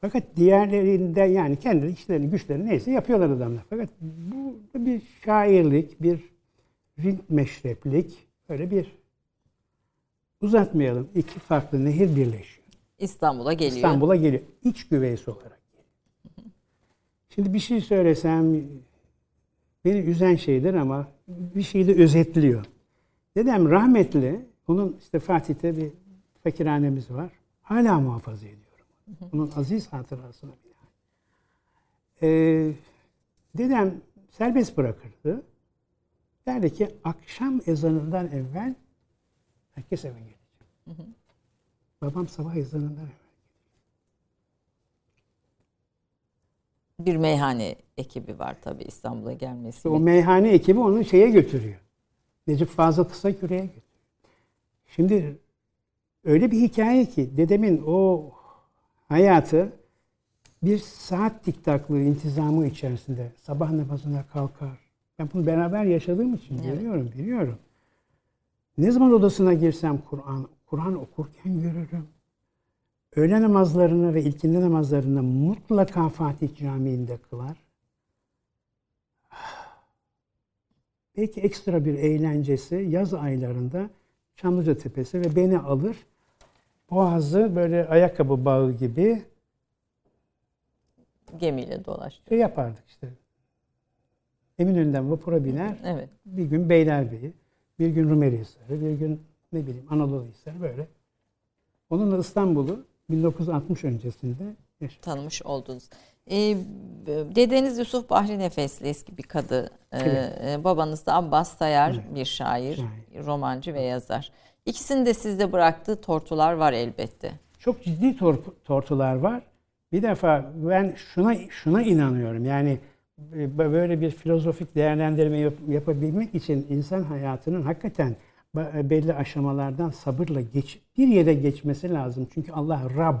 Fakat diğerlerinde yani kendi işlerini, güçlerini neyse yapıyorlar adamlar. Fakat bu bir şairlik, bir rint meşreplik, öyle bir uzatmayalım. İki farklı nehir birleşiyor. İstanbul'a geliyor. İstanbul'a geliyor. İç güveysi olarak geliyor. Şimdi bir şey söylesem beni üzen şeydir ama bir şeyi de özetliyor. Dedem rahmetli, onun işte Fatih'te bir fakirhanemiz var. Hala muhafaza ediyorum. Onun aziz hatırasına binaen. Ee, dedem serbest bırakırdı. Derdi ki akşam ezanından evvel herkes eve gelecek. Babam sabah ezanından evvel. Bir meyhane ekibi var tabii İstanbul'a gelmesi. O meyhane ekibi onu şeye götürüyor. Necip Fazıl Kısaküre'ye götürüyor. Şimdi öyle bir hikaye ki dedemin o hayatı bir saat diktaklığı intizamı içerisinde sabah namazına kalkar. Ben bunu beraber yaşadığım için Evet. biliyorum, biliyorum. Ne zaman odasına girsem Kur'an Kur'an okurken görürüm. Öğle namazlarını ve ilkindi namazlarını mutlaka Fatih Camii'nde kılar. Belki ekstra bir eğlencesi yaz aylarında Çamlıca Tepesi ve beni alır. Boğazı böyle ayakkabı bağı gibi Gemiyle dolaştı. şey yapardık işte. Eminönü'nden vapura biner. Evet. Bir gün Beylerbeyi, bir gün Rumeli Hisarı, bir gün ne bileyim Anadolu Hisarı böyle. Onunla İstanbul'u 1960 öncesinde yaşadık. tanımış oldunuz. Ee, dedeniz Yusuf Bahri Nefesli eski bir kadı. Ee, Evet. e, babanız da Abbas Sayar Evet. bir şair, Şair. romancı ve yazar. İkisinin de sizde bıraktığı tortular var elbette. Çok ciddi tor- tortular var. Bir defa ben şuna şuna inanıyorum. Yani e, böyle bir filozofik değerlendirme yap- yapabilmek için insan hayatının hakikaten ba- belli aşamalardan sabırla geç bir yere geçmesi lazım. Çünkü Allah Rab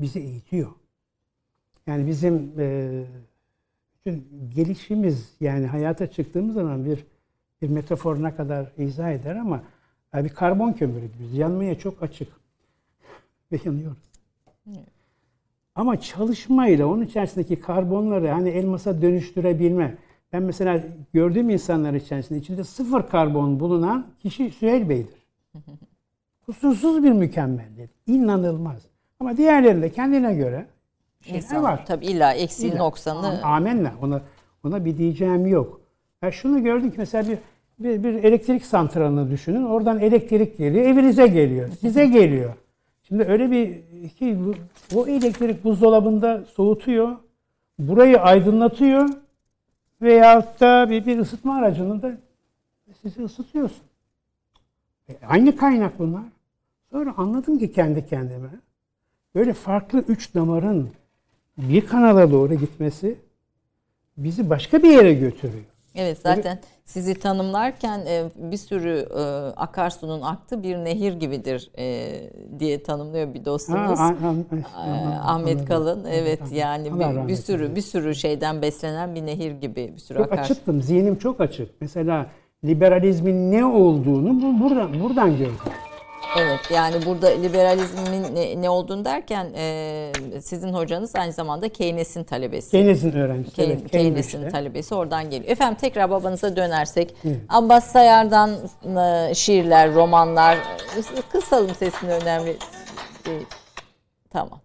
bizi eğitiyor. Yani bizim e, bütün gelişimiz yani hayata çıktığımız zaman bir bir metafor ne kadar izah eder ama e, bir karbon kömürü gibiyiz. Yanmaya çok açık ve yanıyoruz. Ama çalışmayla onun içerisindeki karbonları hani elmasa dönüştürebilme. Ben mesela gördüğüm insanlar içerisinde içinde sıfır karbon bulunan kişi Süheyl Bey'dir. Kusursuz bir mükemmellik. İnanılmaz. Ama diğerlerinde kendine göre şeyler İnsan, var. Tabii illa eksiği noksanı Amenna. Ona ona bir diyeceğim yok. Ya şunu gördüm ki mesela bir, bir bir elektrik santralını düşünün. Oradan elektrik geliyor, evinize geliyor, size geliyor. Şimdi öyle bir ki o elektrik buzdolabında soğutuyor, burayı aydınlatıyor veyahut da bir, bir ısıtma aracını da sizi ısıtıyorsun. E, aynı kaynak bunlar. Sonra anladım ki kendi kendime böyle farklı üç damarın bir kanala doğru gitmesi bizi başka bir yere götürüyor. Evet zaten sizi tanımlarken e, bir sürü e, akarsunun aktığı bir nehir gibidir e, diye tanımlıyor bir dostumuz. Ha, an- Ee, an- Ahmet. Kalın evet yani bir, bir sürü bir sürü şeyden beslenen bir nehir gibi bir sürü Çok akar. açıktım, zihnim çok açık. Mesela liberalizmin ne olduğunu bu, buradan buradan gördüm. Evet yani burada liberalizmin ne, ne olduğunu derken e, sizin hocanız aynı zamanda Keynes'in talebesi. Keynes'in öğrencisi. Key- evet, Keynes'in Cambridge'de. talebesi oradan geliyor. Efendim tekrar babanıza dönersek. Evet. Abbas Sayar'dan e, şiirler, romanlar. e, Kısalım sesini önemli değil. Tamam.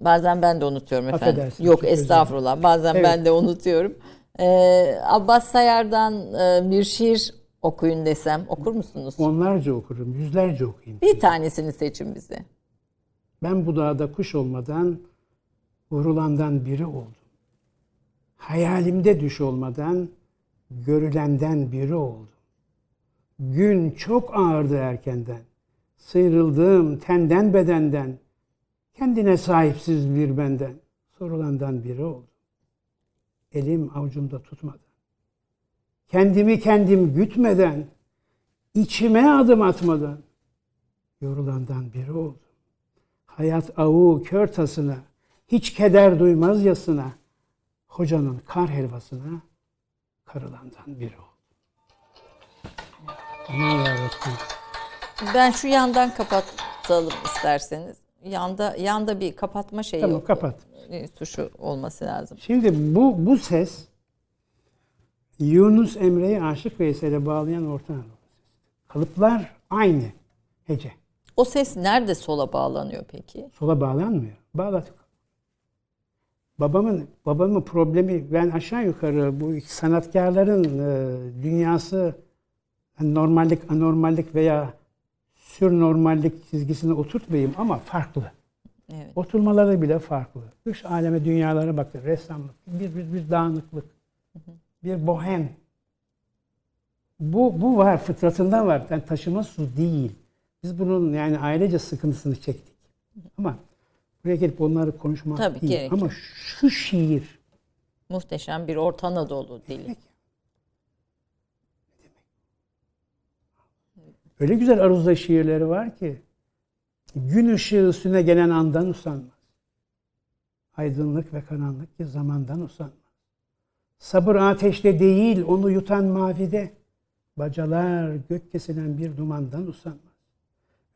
Bazen ben de unutuyorum efendim. Affedersiniz, Yok estağfurullah. Bazen Evet. ben de unutuyorum. Ee, Abbas Sayar'dan e, bir şiir okuyun desem okur musunuz? Onlarca okurum, yüzlerce okuyayım. Bir tanesini seçin bize. Ben bu dağda kuş olmadan vurulandan biri oldum. Hayalimde düş olmadan görülenden biri oldum. Gün çok ağırdı erkenden. Sıyrıldım tenden bedenden. Kendine sahipsiz bir benden. Sorulandan biri oldum. Elim avucumda tutmadan. Kendimi kendim gütmeden. içime adım atmadan. Yorulandan biri oldum hayat avu kör tasına hiç keder duymaz yasına, hocanın kar helvasına karılandan biri oldu. Aman yarabbim. Ben şu yandan kapatalım isterseniz. Yanda yanda bir kapatma şeyi Tamam yok. kapat. E, Tuşu olması lazım. Şimdi bu bu ses Yunus Emre'yi Aşık Veysel'e bağlayan Orta Anadolu. Kalıplar aynı hece. O ses nerede sola bağlanıyor peki? Sola bağlanmıyor. Bağladık. Babamın babamın problemi ben aşağı yukarı bu sanatkarların e, dünyası normallik, anormallik veya sürnormallik çizgisine oturtmayayım ama farklı. Evet. Oturmaları bile farklı. Dış aleme dünyalara bakın. Ressamlık, bir, bir, bir dağınıklık, bir bohem. Bu, bu var, fıtratında var. Yani taşıma su değil. Biz bunun yani ailece sıkıntısını çektik. Ama buraya gelip onları konuşmak Tabii, değil. gerek Ama şu şiir, Muhteşem bir Orta Anadolu dili. öyle güzel aruzda şiirleri var ki gün ışığı üstüne gelen andan usanmaz. Aydınlık ve karanlık ki zamandan usanmaz. Sabır ateşte değil onu yutan mavide. Bacalar gök kesilen bir dumandan usanmaz.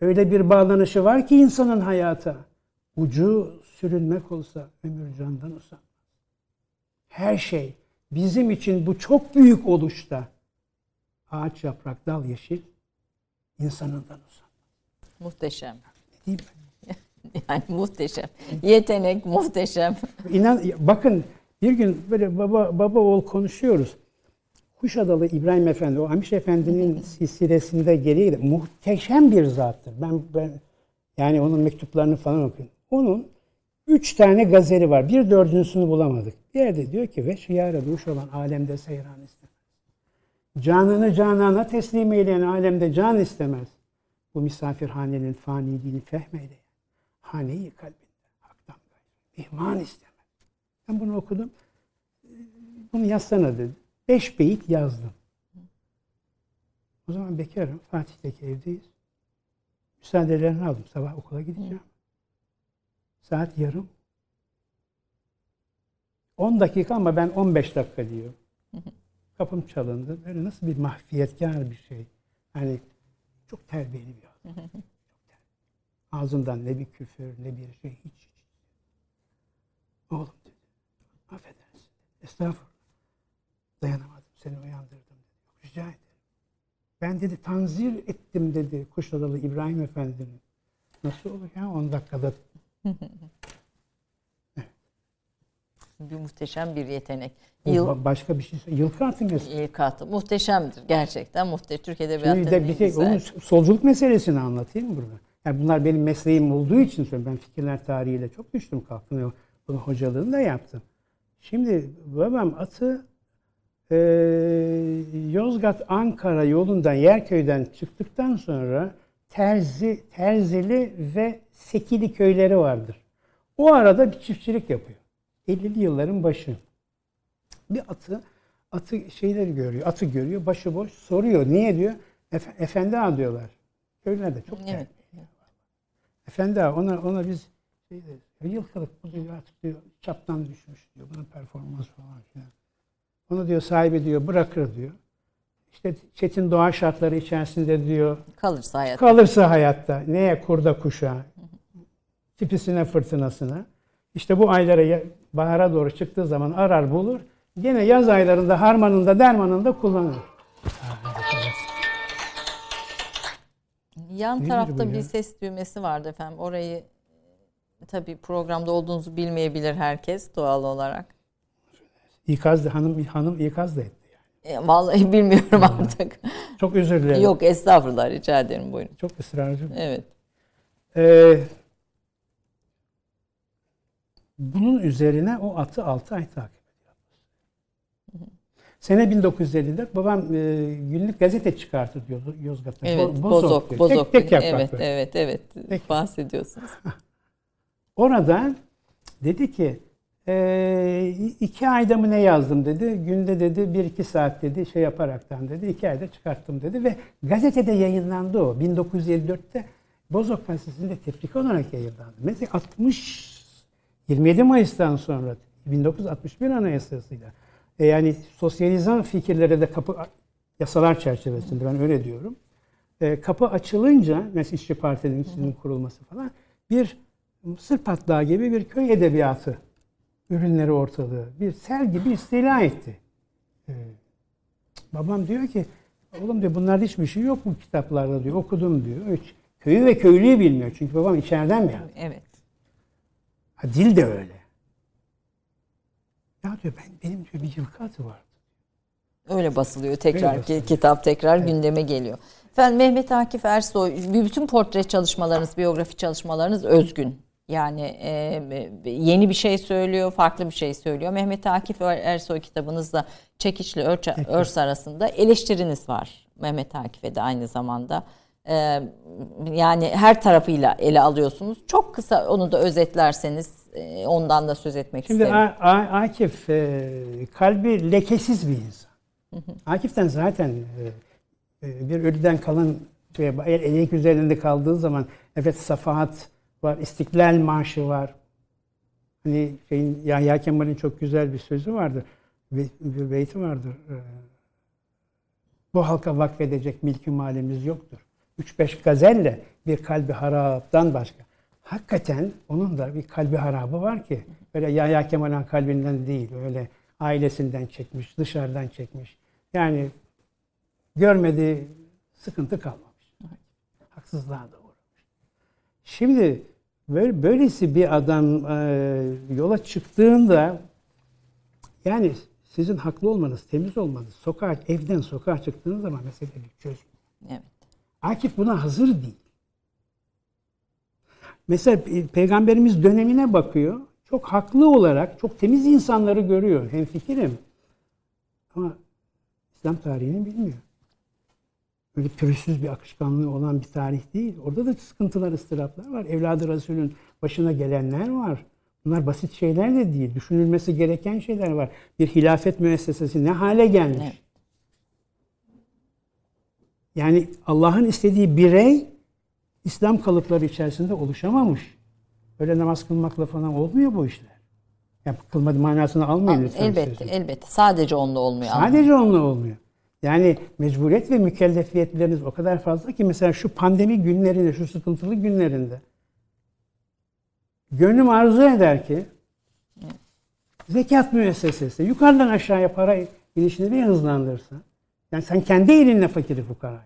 Öyle bir bağlanışı var ki insanın hayata. Ucu sürünmek olsa ömür candan usanmaz. Her şey bizim için bu çok büyük oluşta. Ağaç yaprak dal yeşil insanından usanmaz. Muhteşem. Değil mi? Yani muhteşem. Yetenek muhteşem. İnan bakın bir gün böyle baba baba oğul konuşuyoruz. Kuşadalı İbrahim Efendi, o Amiş Efendi'nin silsilesinde geriye gider. Muhteşem bir zattır. Ben, ben yani onun mektuplarını falan okuyun. Onun üç tane gazeli var. Bir dördüncüsünü bulamadık. Bir yerde diyor ki ve şiara duş olan alemde seyran istemez. Canını canana teslim eyleyen alemde can istemez. Bu misafirhanenin faniliğini fehmeyle. Haneyi kalbinde haktan gayrı. İhman istemez. Ben bunu okudum. Bunu yazsana dedi. Beş beyit yazdım. O zaman bekarım. Fatih'teki evdeyiz. Müsaadelerini aldım. Sabah okula gideceğim. Saat yarım. 10 dakika ama ben 15 dakika diyor. Kapım çalındı. Böyle nasıl bir mahfiyetkar bir şey. Yani çok terbiyeli bir adam. Ağzından ne bir küfür ne bir şey hiç. hiç. Oğlum. Affedersin. Estağfurullah. Dayanamadım. Seni uyandırdım dedi. Rica ederim. Ben dedi tanzir ettim dedi Kuşadalı İbrahim Efendi'nin. Nasıl olur ya 10 dakikada Bir muhteşem bir yetenek. Yıl, ba- başka bir şey. Yılkı atı mesela. İlkatı muhteşemdir gerçekten. Muhteşem. Türk Edebiyatı'nın de bir şey, güzel. onun solculuk meselesini anlatayım burada? Yani bunlar benim mesleğim olduğu için söylüyorum. Ben fikirler tarihiyle çok düştüm kalktım. Bunun hocalığını da yaptım. Şimdi babam atı e, Yozgat-Ankara yolundan Yerköy'den çıktıktan sonra Terzi, Terzili ve Sekili köyleri vardır. O arada bir çiftçilik yapıyor. 50'li yılların başı. Bir atı atı şeyleri görüyor. Atı görüyor. Başıboş soruyor. Niye diyor? Efe, efendi ağa diyorlar. Köylerde çok Evet. Efendi ağa ona, ona biz şey bu diyor artık diyor çaptan düşmüş diyor. Bunun performans falan filan. Onu diyor sahibi diyor bırakır diyor. İşte çetin doğa şartları içerisinde diyor Kalırsa hayat. kalırsa hayatta neye kurda kuşa tipisine fırtınasına işte bu aylara ya- bahara doğru çıktığı zaman arar bulur. Gene yaz aylarında harmanında dermanında kullanır. Yan Nedir tarafta bu bir ya? ses düğmesi vardı efendim. Orayı tabii programda olduğunuzu bilmeyebilir herkes doğal olarak. İkaz da hanım hanım ikaz da etti. Yani. E, vallahi bilmiyorum artık. Çok özür dilerim. Yok estağfurullah rica ederim buyurun. Çok ısrarcı. Evet. Ee, bunun üzerine o atı 6 ay takip ediyor. Sene 1954 babam e, günlük gazete çıkarttı diyordu Yozgat'ta. Evet. Bo- bozok. diyor. Bozok. Tek, tek yaprak evet, böyle. evet, evet. Peki. Bahsediyorsunuz. Orada dedi ki e, iki ayda mı ne yazdım dedi. Günde dedi bir iki saat dedi şey yaparaktan dedi. iki ayda çıkarttım dedi ve gazetede yayınlandı o. 1954'te Bozok Gazetesi'nde tefrika olarak yayınlandı. Mesela 60 27 Mayıs'tan sonra 1961 Anayasası'yla e, yani sosyalizan fikirlere de kapı yasalar çerçevesinde ben öyle diyorum. E, kapı açılınca mesela İşçi Parti'nin içinin kurulması falan bir mısır patlağı gibi bir köy edebiyatı ürünleri ortalığı bir sel gibi istila etti. E, babam diyor ki oğlum diyor bunlarda hiçbir şey yok bu kitaplarda diyor okudum diyor. Hiç, köyü ve köylüyü bilmiyor çünkü babam içeriden mi? Evet. Ha, dil de öyle. Ya diyor ben benim diyor bir yılkatı var. Öyle basılıyor tekrar Öyle basılıyor. kitap tekrar gündeme geliyor. Efendim Mehmet Akif Ersoy bütün portre çalışmalarınız, biyografi çalışmalarınız özgün. Yani e, yeni bir şey söylüyor, farklı bir şey söylüyor. Mehmet Akif Ersoy kitabınızda Çekiçli Örs, Örs arasında eleştiriniz var. Mehmet Akif'e de aynı zamanda. E, yani her tarafıyla ele alıyorsunuz. Çok kısa onu da özetlerseniz e, ondan da söz etmek Şimdi isterim. A- Akif e, kalbi lekesiz bir insan. Akif'ten zaten e, bir ölüden kalan şey, el, elek üzerinde kaldığı zaman evet safahat var, İstiklal Marşı var. Hani şeyin, Yahya Kemal'in çok güzel bir sözü vardır. Bir, beyti vardır. E, bu halka vakfedecek milki malimiz yoktur. 3-5 gazelle bir kalbi haraptan başka. Hakikaten onun da bir kalbi harabı var ki böyle Yahya Kemal'in kalbinden değil öyle ailesinden çekmiş, dışarıdan çekmiş. Yani görmediği sıkıntı kalmamış. Haksızlığa da uğramış. Şimdi böyle böylesi bir adam e, yola çıktığında yani sizin haklı olmanız, temiz olmanız, sokağa, evden sokağa çıktığınız zaman meseleyi çözün. Evet. Akif buna hazır değil. Mesela pe- peygamberimiz dönemine bakıyor. Çok haklı olarak çok temiz insanları görüyor. Hem fikirim. Ama İslam tarihini bilmiyor. Öyle pürüzsüz bir akışkanlığı olan bir tarih değil. Orada da sıkıntılar, ıstıraplar var. Evladı Resul'ün başına gelenler var. Bunlar basit şeyler de değil. Düşünülmesi gereken şeyler var. Bir hilafet müessesesi ne hale gelmiş? Evet. Yani Allah'ın istediği birey İslam kalıpları içerisinde oluşamamış. Öyle namaz kılmakla falan olmuyor bu işler. Ya kılmadı manasını almayın lütfen. Elbette, elbette. Sadece onunla olmuyor. Sadece onunla olmuyor. Yani mecburiyet ve mükellefiyetleriniz o kadar fazla ki mesela şu pandemi günlerinde, şu sıkıntılı günlerinde gönlüm arzu eder ki zekat müessesesi yukarıdan aşağıya para inişini bir hızlandırsa. Yani sen kendi elinle fakiri fukarayı.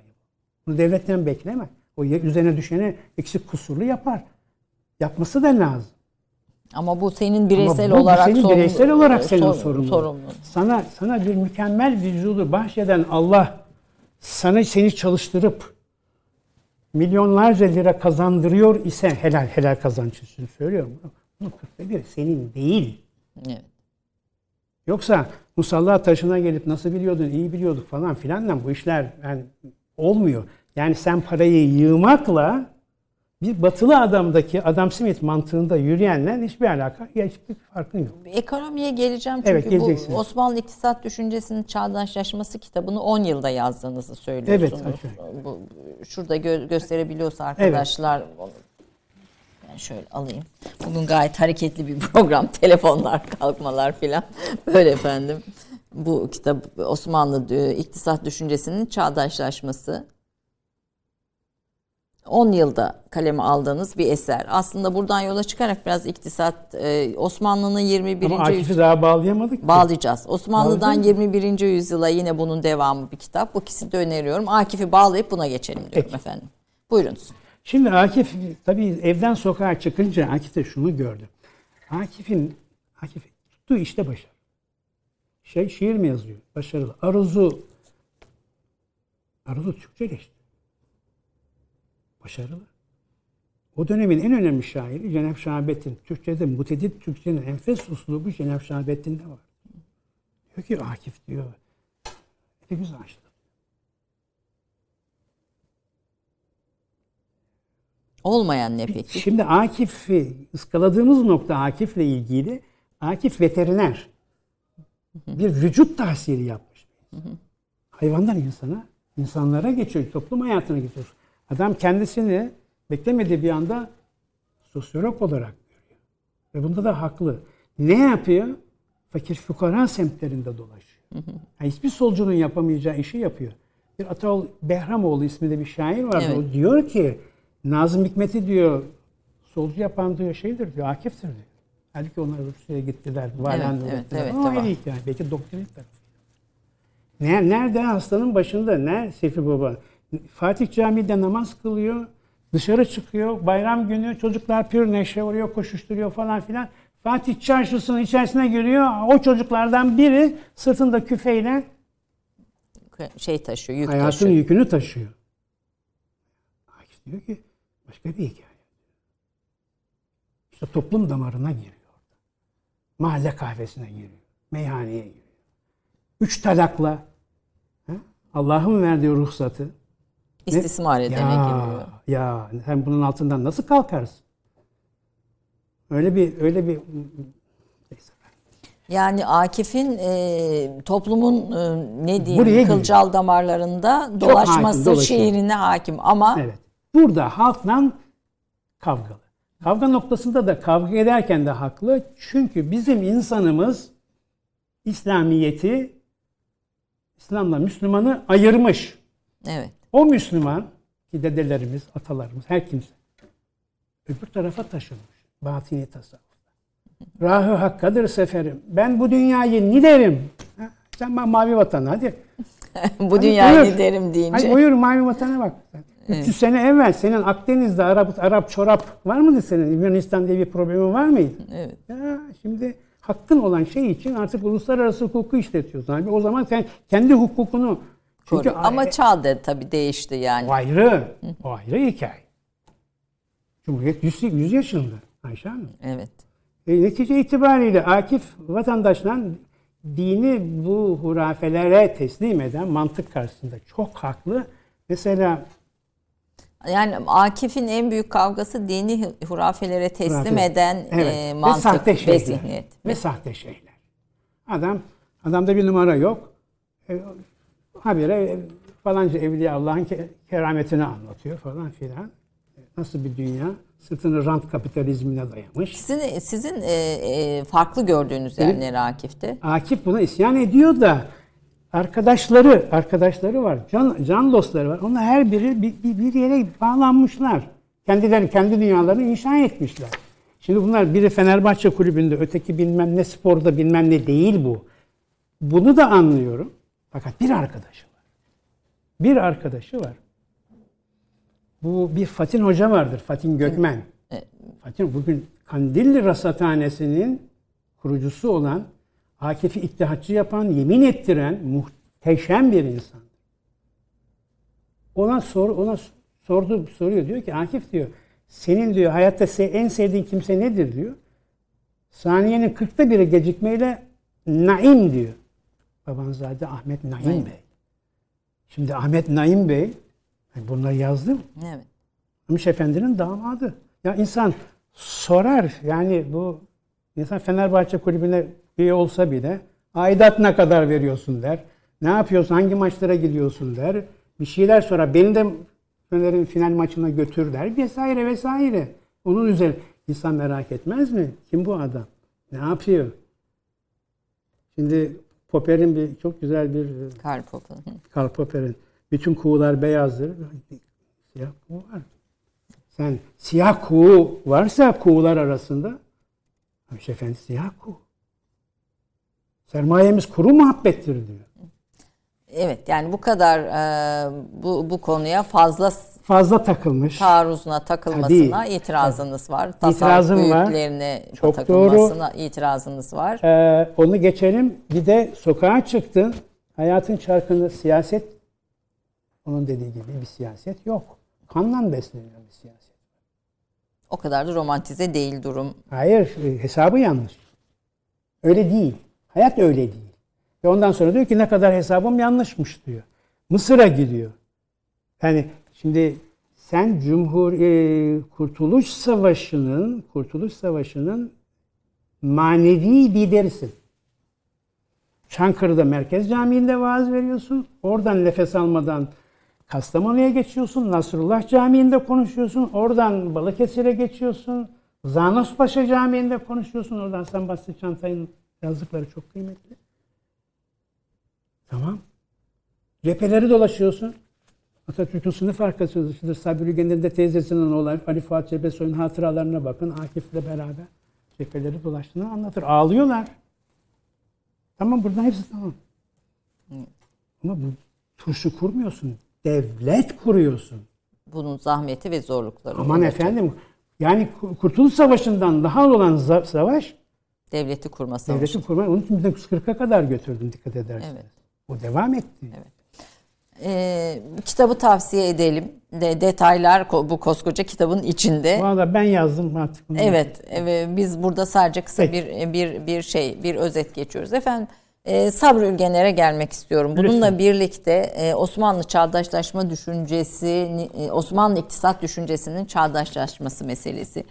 Bunu devletten bekleme. O üzerine düşeni eksik kusurlu yapar. Yapması da lazım. Ama bu senin bireysel Ama bu olarak senin sorumlu- bireysel olarak senin sor- sorumluluğun. sorumlu. Sana sana bir mükemmel vücudu bahşeden Allah sana seni çalıştırıp milyonlarca lira kazandırıyor ise helal helal kazanç için söylüyorum. Bunun kırkta bir senin değil. Evet. Yoksa musalla taşına gelip nasıl biliyordun, iyi biliyorduk falan filanla bu işler yani olmuyor. Yani sen parayı yığmakla bir batılı adamdaki Adam Smith mantığında yürüyenle hiçbir alaka, hiçbir farkın yok. Ekonomiye geleceğim çünkü Evet, bu. Osmanlı İktisat Düşüncesi'nin Çağdaşlaşması kitabını 10 yılda yazdığınızı söylüyorsunuz. Evet, bu, şurada gö- gösterebiliyorsa arkadaşlar onu- ben şöyle alayım. Bugün gayet hareketli bir program. Telefonlar, kalkmalar filan. Böyle efendim. Bu kitap Osmanlı e, İktisat Düşüncesi'nin Çağdaşlaşması. 10 yılda kaleme aldığınız bir eser. Aslında buradan yola çıkarak biraz iktisat e, Osmanlı'nın 21. Ama Akif'i daha bağlayamadık ki. bağlayacağız. Osmanlı'dan Bağlayacağız 21. yüzyıla yine bunun devamı bir kitap. Bu ikisini de öneriyorum. Akif'i bağlayıp buna geçelim diyorum Peki. efendim. Buyurunuz. Şimdi Akif tabii evden sokağa çıkınca Akif de şunu gördü. Akif'in Akif tuttuğu işte başarı. Şey şiir mi yazıyor? Başarılı. Aruz'u Aruz'u Türkçeleşti. Başarılı. O dönemin en önemli şairi Cenab Şahabettin. Türkçe'de mutedit Türkçenin enfes uslubu Cenab Şahabettin'de var. Diyor ki Akif diyor. Güzel açtı. Olmayan ne peki? Şimdi Akif'i ıskaladığımız nokta Akif'le ilgili Akif veteriner. Bir vücut tahsili yapmış. Hayvandan insana, insanlara geçiyor, toplum hayatına geçiyor. Adam kendisini beklemediği bir anda sosyolog olarak görüyor. Ve bunda da haklı. Ne yapıyor? Fakir fukara semtlerinde dolaşıyor. Yani hiçbir solcunun yapamayacağı işi yapıyor. Bir Ataol Behramoğlu isminde bir şair var. Evet. O diyor ki Nazım Hikmet'i diyor solcu yapan diyor şeydir diyor Akif'tir diyor. Halbuki onlar Rusya'ya gittiler. Valen evet, gittiler. evet, Ama ayrı hikaye. Belki doktrin tarafı. Ne- Nerede hastanın başında? Ne Seyfi Baba? Fatih Camii'de namaz kılıyor. Dışarı çıkıyor. Bayram günü çocuklar pür neşe oluyor, koşuşturuyor falan filan. Fatih çarşısının içerisine giriyor. O çocuklardan biri sırtında küfeyle Şey taşıyor, yük hayatın taşıyor. yükünü taşıyor. Akif diyor ki başka bir hikaye. İşte toplum damarına giriyor. Mahalle kahvesine giriyor. Meyhaneye giriyor. Üç talakla Allah'ın verdiği ruhsatı İstismar edene giriyor. ya sen bunun altından nasıl kalkarsın? Öyle bir öyle bir. Yani Akif'in e, toplumun e, ne Buraya diyeyim giriyor. kılcal damarlarında hakim, dolaşması şiirine hakim ama Evet. Burada halkla kavgalı. Kavga noktasında da kavga ederken de haklı. Çünkü bizim insanımız İslamiyeti İslam'la Müslümanı ayırmış. evet O Müslüman ki dedelerimiz, atalarımız, her kimse öbür tarafa taşınmış. Batini tasavvuf. Rahı hakkadır seferim. Ben bu dünyayı ni derim. Ha, Sen bana mavi vatan hadi. bu dünyayı buyur. derim deyince Hadi buyur mavi vatana bak. 300 sene evvel senin Akdeniz'de Arap, Arap çorap var mıydı senin? Yunanistan diye bir problemin var mıydı? evet. Ya şimdi hakkın olan şey için artık uluslararası hukuku işletiyorsun. Abi o zaman sen kendi hukukunu çünkü Koru. ama çağ da tabii değişti yani. o ayrı. O ayrı hikaye. Cumhuriyet 100, 100 yaşında Ayşe Hanım. Evet. E, netice itibariyle Akif vatandaşla dini bu hurafelere teslim eden mantık karşısında çok haklı. Mesela Yani Akif'in en büyük kavgası dini hurafelere teslim Hurafe. eden evet, e, ve mantık sahte ve, şeyler. zihniyet. Ve sahte şeyler. Adam, adamda bir numara yok. E, habire e, falanca evliya Allah'ın ke- kerametini anlatıyor falan filan. E, Nasıl bir dünya? Sırtını rant kapitalizmine dayamış. Sizin, sizin e, e, farklı gördüğünüz yerler Akif'te. Akif buna isyan ediyor da arkadaşları, arkadaşları var. Can, can dostları var. Onlar her biri bir, bir, bir yere bağlanmışlar. Kendileri kendi dünyalarını inşa etmişler. Şimdi bunlar biri Fenerbahçe kulübünde, öteki bilmem ne sporda bilmem ne değil bu. Bunu da anlıyorum. Fakat bir arkadaşı var. Bir arkadaşı var. Bu bir Fatin Hoca vardır. Fatin Gökmen. Fatin bugün Kandilli Rasathanesi'nin kurucusu olan Akif'i ittihatçı yapan, yemin ettiren muhteşem bir insan. Ona sor, ona sordu, soruyor diyor ki Akif diyor, senin diyor hayatta en sevdiğin kimse nedir diyor. Saniyenin kırkta biri gecikmeyle Naim diyor. Babanzade Ahmet Naim. Bey. Şimdi Ahmet Naim Bey, ben bunları yazdım. Evet. Miş Efendi'nin damadı. Ya insan sorar yani bu insan Fenerbahçe kulübüne üye olsa bile aidat ne kadar veriyorsun der. Ne yapıyorsun? Hangi maçlara gidiyorsun der. Bir şeyler sorar. Beni de Fener'in final maçına götür der. Vesaire vesaire. Onun üzerine insan merak etmez mi? Kim bu adam? Ne yapıyor? Şimdi Popper'in bir çok güzel bir Karl Popper. Karl Popper'in bütün kuğular beyazdır. Siyah kuğu var. Sen siyah kuğu varsa kuğular arasında Ayşe Efendi siyah kuğu. Sermayemiz kuru muhabbettir diyor. Evet yani bu kadar e, bu bu konuya fazla Fazla takılmış. taarruzuna takılmasına Tabii. itirazınız var. Tasavvuf İtirazım var. Çok takılmasına itirazınız var. Ee, onu geçelim. Bir de sokağa çıktın. Hayatın çarkında siyaset onun dediği gibi bir siyaset yok. Kanla besleniyor bir siyaset. O kadar da romantize değil durum. Hayır, e, hesabı yanlış. Öyle değil. Hayat öyle değil. Ve ondan sonra diyor ki ne kadar hesabım yanlışmış diyor. Mısır'a gidiyor. Yani şimdi sen Cumhur e, Kurtuluş Savaşı'nın Kurtuluş Savaşı'nın manevi liderisin. Çankırı'da Merkez Camii'nde vaaz veriyorsun. Oradan nefes almadan Kastamonu'ya geçiyorsun. Nasrullah Camii'nde konuşuyorsun. Oradan Balıkesir'e geçiyorsun. Zanospaşa Camii'nde konuşuyorsun oradan Hasan Basri Çantay'ın yazdıkları çok kıymetli. Tamam. Cepheleri dolaşıyorsun. Atatürk'ün sınıf arkadaşıdır. Sabri Ügen'in de teyzesinin olan Ali Fuat Cebesoy'un hatıralarına bakın. Akif'le beraber cepheleri dolaştığını anlatır. Ağlıyorlar. Tamam buradan hepsi tamam. Ama bu turşu kurmuyorsun. Devlet kuruyorsun. Bunun zahmeti ve zorlukları. Aman olacak. efendim yani Kurtuluş Savaşı'ndan daha olan savaş Devleti kurma savaşı. devletin kurma. Onun için 1940'a kadar götürdüm dikkat ederseniz. Evet. O devam etti. Ee, kitabı tavsiye edelim. De, detaylar bu koskoca kitabın içinde. Valla ben yazdım artık. bunu. Evet, evet, biz burada sadece kısa Peki. bir bir bir şey, bir özet geçiyoruz. Efendim, e, Sabri Ülgener'e gelmek istiyorum. Bununla Lütfen. birlikte e, Osmanlı çağdaşlaşma düşüncesi, e, Osmanlı iktisat düşüncesinin çağdaşlaşması meselesi.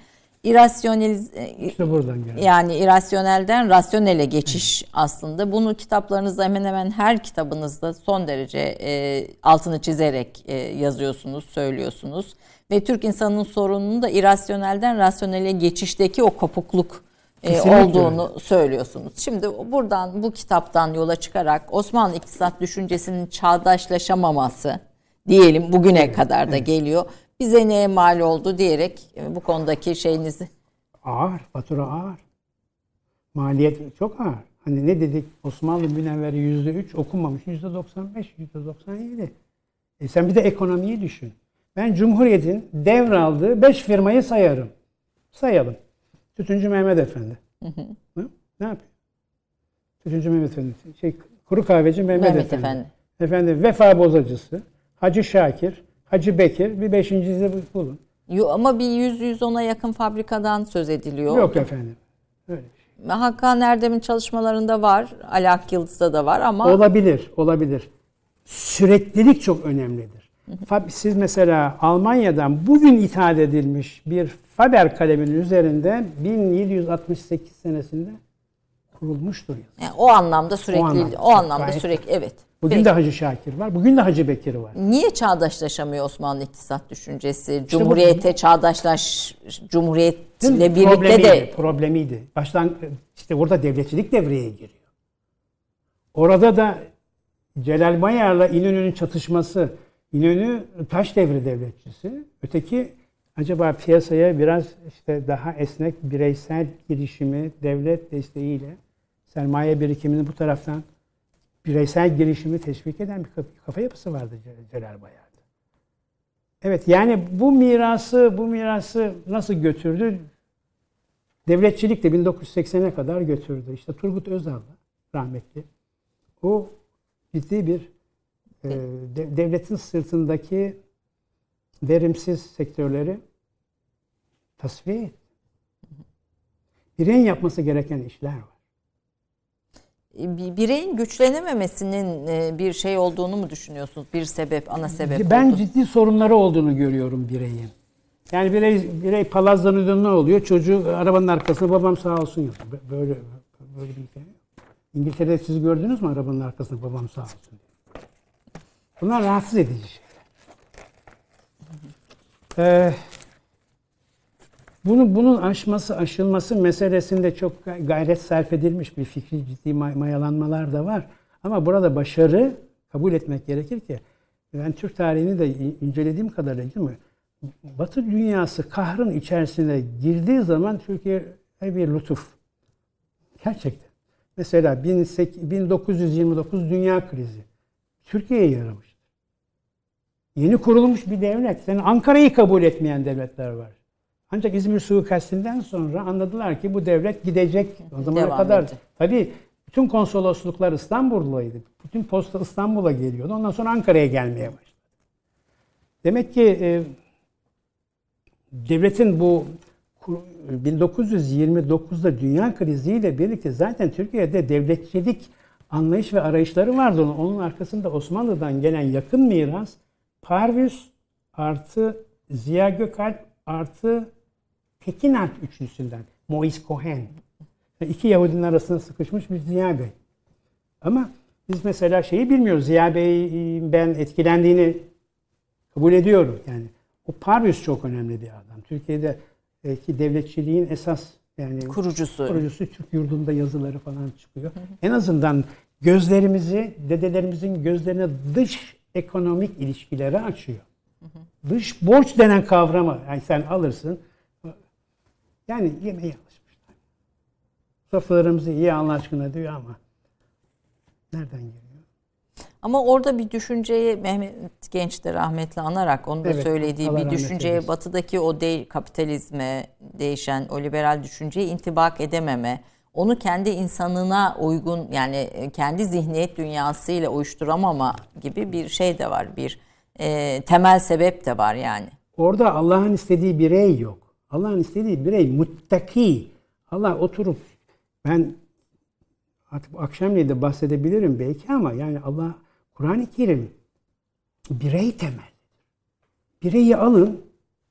İrasyoneliz e, İşte buradan geldi. yani irasyonelden rasyonele geçiş aslında. Bunu kitaplarınızda hemen hemen her kitabınızda son derece e, altını çizerek e, yazıyorsunuz, söylüyorsunuz. Ve Türk insanının sorununun da irasyonelden rasyonele geçişteki o kopukluk e, Kesinlikle olduğunu söylüyorsunuz. Şimdi buradan bu kitaptan yola çıkarak Osmanlı iktisat düşüncesinin çağdaşlaşamaması diyelim bugüne kadar da geliyor. Bize neye mal oldu diyerek e, bu konudaki şeyinizi Ağır, fatura ağır. Maliyet çok ağır. Hani ne dedik? Osmanlı münevveri yüzde üç okumamış. Yüzde 95, yüzde 97. E sen bir de ekonomiyi düşün. Ben Cumhuriyet'in devraldığı beş firmayı sayarım. Sayalım. Tütüncü Mehmet Efendi. Hı? Ne yapıyor? Tütüncü Mehmet Efendi. Şey, kuru kahveci Mehmet, Mehmet Efendi. Efendi. Efendim vefa bozacısı. Hacı Şakir. Hacı Bekir. Bir beşincisi bulun. Yo, ama bir 100-110'a yakın fabrikadan söz ediliyor. Yok efendim. Öyle bir şey. Hakan Erdem'in çalışmalarında var. Ali Akyıldız'da da var ama Olabilir, olabilir. Süreklilik çok önemlidir. Siz mesela Almanya'dan bugün ithal edilmiş bir Faber kaleminin üzerinde 1768 senesinde kurulmuştur. yani o anlamda sürekli o anlamda, anlamda, gayet- sürekli evet. Bugün Peki, de Hacı Şakir var, bugün de Hacı Bekir var. niye çağdaşlaşamıyor Osmanlı iktisat düşüncesi? bu- Cumhuriyete çağdaşlaş Cumhuriyetle birlikte problemiydi, de problemiydi. Baştan işte orada devletçilik devreye giriyor. Orada da Celal Bayar'la İnönü'nün çatışması. İnönü taş devri devletçisi. Öteki acaba piyasaya biraz işte daha esnek bireysel girişimi devlet desteğiyle sermaye birikimini bu taraftan bireysel girişimi teşvik eden bir kafa- yapısı vardı Ce- Celal Bayar'da. Evet yani bu mirası bu mirası nasıl götürdü? Devletçilik de 1980'e kadar götürdü. İşte Turgut Özal rahmetli. O ciddi bir e, de- devletin sırtındaki verimsiz sektörleri tasfiye etti. Bireyin yapması gereken işler var. Bir bireyin güçlenememesinin e, bir şey olduğunu mu düşünüyorsunuz? Bir sebep, ana sebep Ben olduğunu. ciddi sorunları olduğunu görüyorum bireyin. Yani birey, birey palazlanıyor ne oluyor? Çocuğu arabanın arkasında babam sağ olsun yazıyor. Bö- Böyle böyle bir hikaye. yok. İngiltere'de siz gördünüz mü arabanın arkasında babam sağ olsun diye. Bunlar rahatsız edici şeyler. Ee, bunu, bunun aşması, aşılması meselesinde çok gay- gayret sarf edilmiş bir fikri ciddi may- mayalanmalar da var. Ama burada başarı kabul etmek gerekir ki ben Türk tarihini de in- incelediğim kadarıyla değil mi? Batı dünyası kahrın içerisine girdiği zaman Türkiye bir lütuf. Gerçekten. Mesela 18 1929 dünya krizi. Türkiye'ye yaramıştır. Yeni kurulmuş bir devlet. Senin Ankara'yı kabul etmeyen devletler var. Ancak İzmir suikastinden sonra anladılar ki bu devlet gidecek. O zamana Devam kadar tabii bütün konsolosluklar İstanbul'daydı. Bütün posta İstanbul'a geliyordu. Ondan sonra Ankara'ya gelmeye başladı. Demek ki e, devletin bu kur- 1929'da dünya kriziyle birlikte zaten Türkiye'de devletçilik anlayış ve arayışları vardı. Onun- arkasında Osmanlı'dan gelen yakın miras Parvus artı Ziya Gökalp artı Tekin Alp üçlüsünden. Moise Cohen. Yani İki Yahudinin arasında sıkışmış bir Ziya Bey. Ama biz mesela şeyi bilmiyoruz. Ziya Bey'in ben etkilendiğini kabul ediyorum. Yani o Parvus çok önemli bir adam. Türkiye'de Belki devletçiliğin esas yani Kurucusu. kurucusu Türk yurdunda yazıları falan çıkıyor. En azından gözlerimizi, dedelerimizin gözlerine dış ekonomik ilişkileri açıyor. Dış borç denen kavramı yani sen alırsın. Yani yemeği alışmışlar. Sofralarımızı iyi Allah aşkına diyor ama nereden geliyor? Ama orada bir düşünceyi Mehmet Genç de rahmetli anarak onu da Evet, söylediği Allah bir düşünceye eylesin. batıdaki o de, kapitalizme değişen o liberal düşünceye intibak edememe, onu kendi insanına uygun yani e, kendi zihniyet dünyasıyla uyuşturamama gibi bir şey de var. Bir e, temel sebep de var yani. Orada Allah'ın istediği birey yok. Allah'ın istediği birey muttaki. Allah oturup ben artık akşamleyin de bahsedebilirim belki ama yani Allah Kur'an-ı Kerim birey temel. Bireyi alın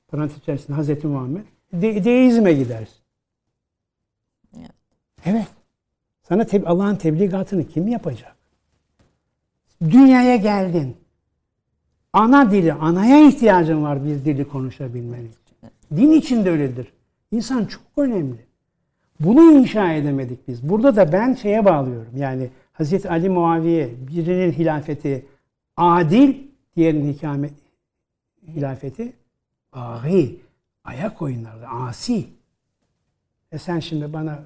parantez içerisinde Hazreti Muhammed de, deizme gidersin. Evet. Evet. Sana te- Allah'ın tebligatını kim yapacak? Dünyaya geldin. Ana dili, anaya ihtiyacın var bir dili konuşabilmen için. Din için de öyledir. İnsan çok önemli. Bunu inşa edemedik biz. Burada da ben şeye bağlıyorum. Yani Hazreti Ali Muaviye birinin hilafeti adil, diğerinin hikame, hilafeti âhi, ayak oyunları, asi. E sen şimdi bana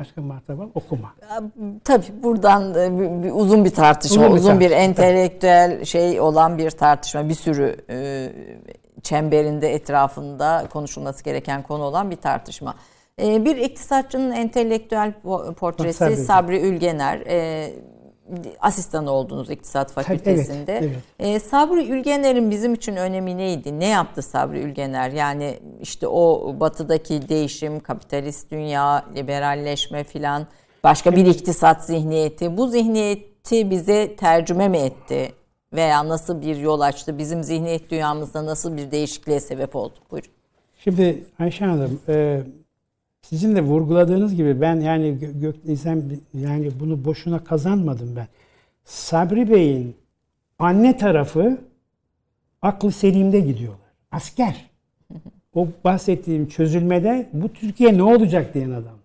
başka martaba okuma. Tabii buradan e, bir- bir uzun bir tartışma, Uzun uzun bir bir, tartışma, entelektüel şey olan bir tartışma, bir sürü e, çemberinde etrafında konuşulması gereken konu olan bir tartışma. E, bir iktisatçının entelektüel po- portresi Sabri. Sabri Ülgener. E, asistanı oldunuz iktisat fakültesinde. evet, E, Sabri Ülgener'in bizim için önemi neydi? Ne yaptı Sabri Ülgener? Yani işte o batıdaki değişim, kapitalist dünya, liberalleşme filan, başka bir iktisat zihniyeti. Bu zihniyeti bize tercüme mi etti? Veya nasıl bir yol açtı? Bizim zihniyet dünyamızda nasıl bir değişikliğe sebep oldu? Buyurun. Şimdi Ayşe Hanım, e, sizin de vurguladığınız gibi ben yani Gö- Göknizem yani bunu boşuna kazanmadım ben. Sabri Bey'in anne tarafı aklı selimde gidiyorlar. Asker. O bahsettiğim çözülmede bu Türkiye ne olacak diyen adam.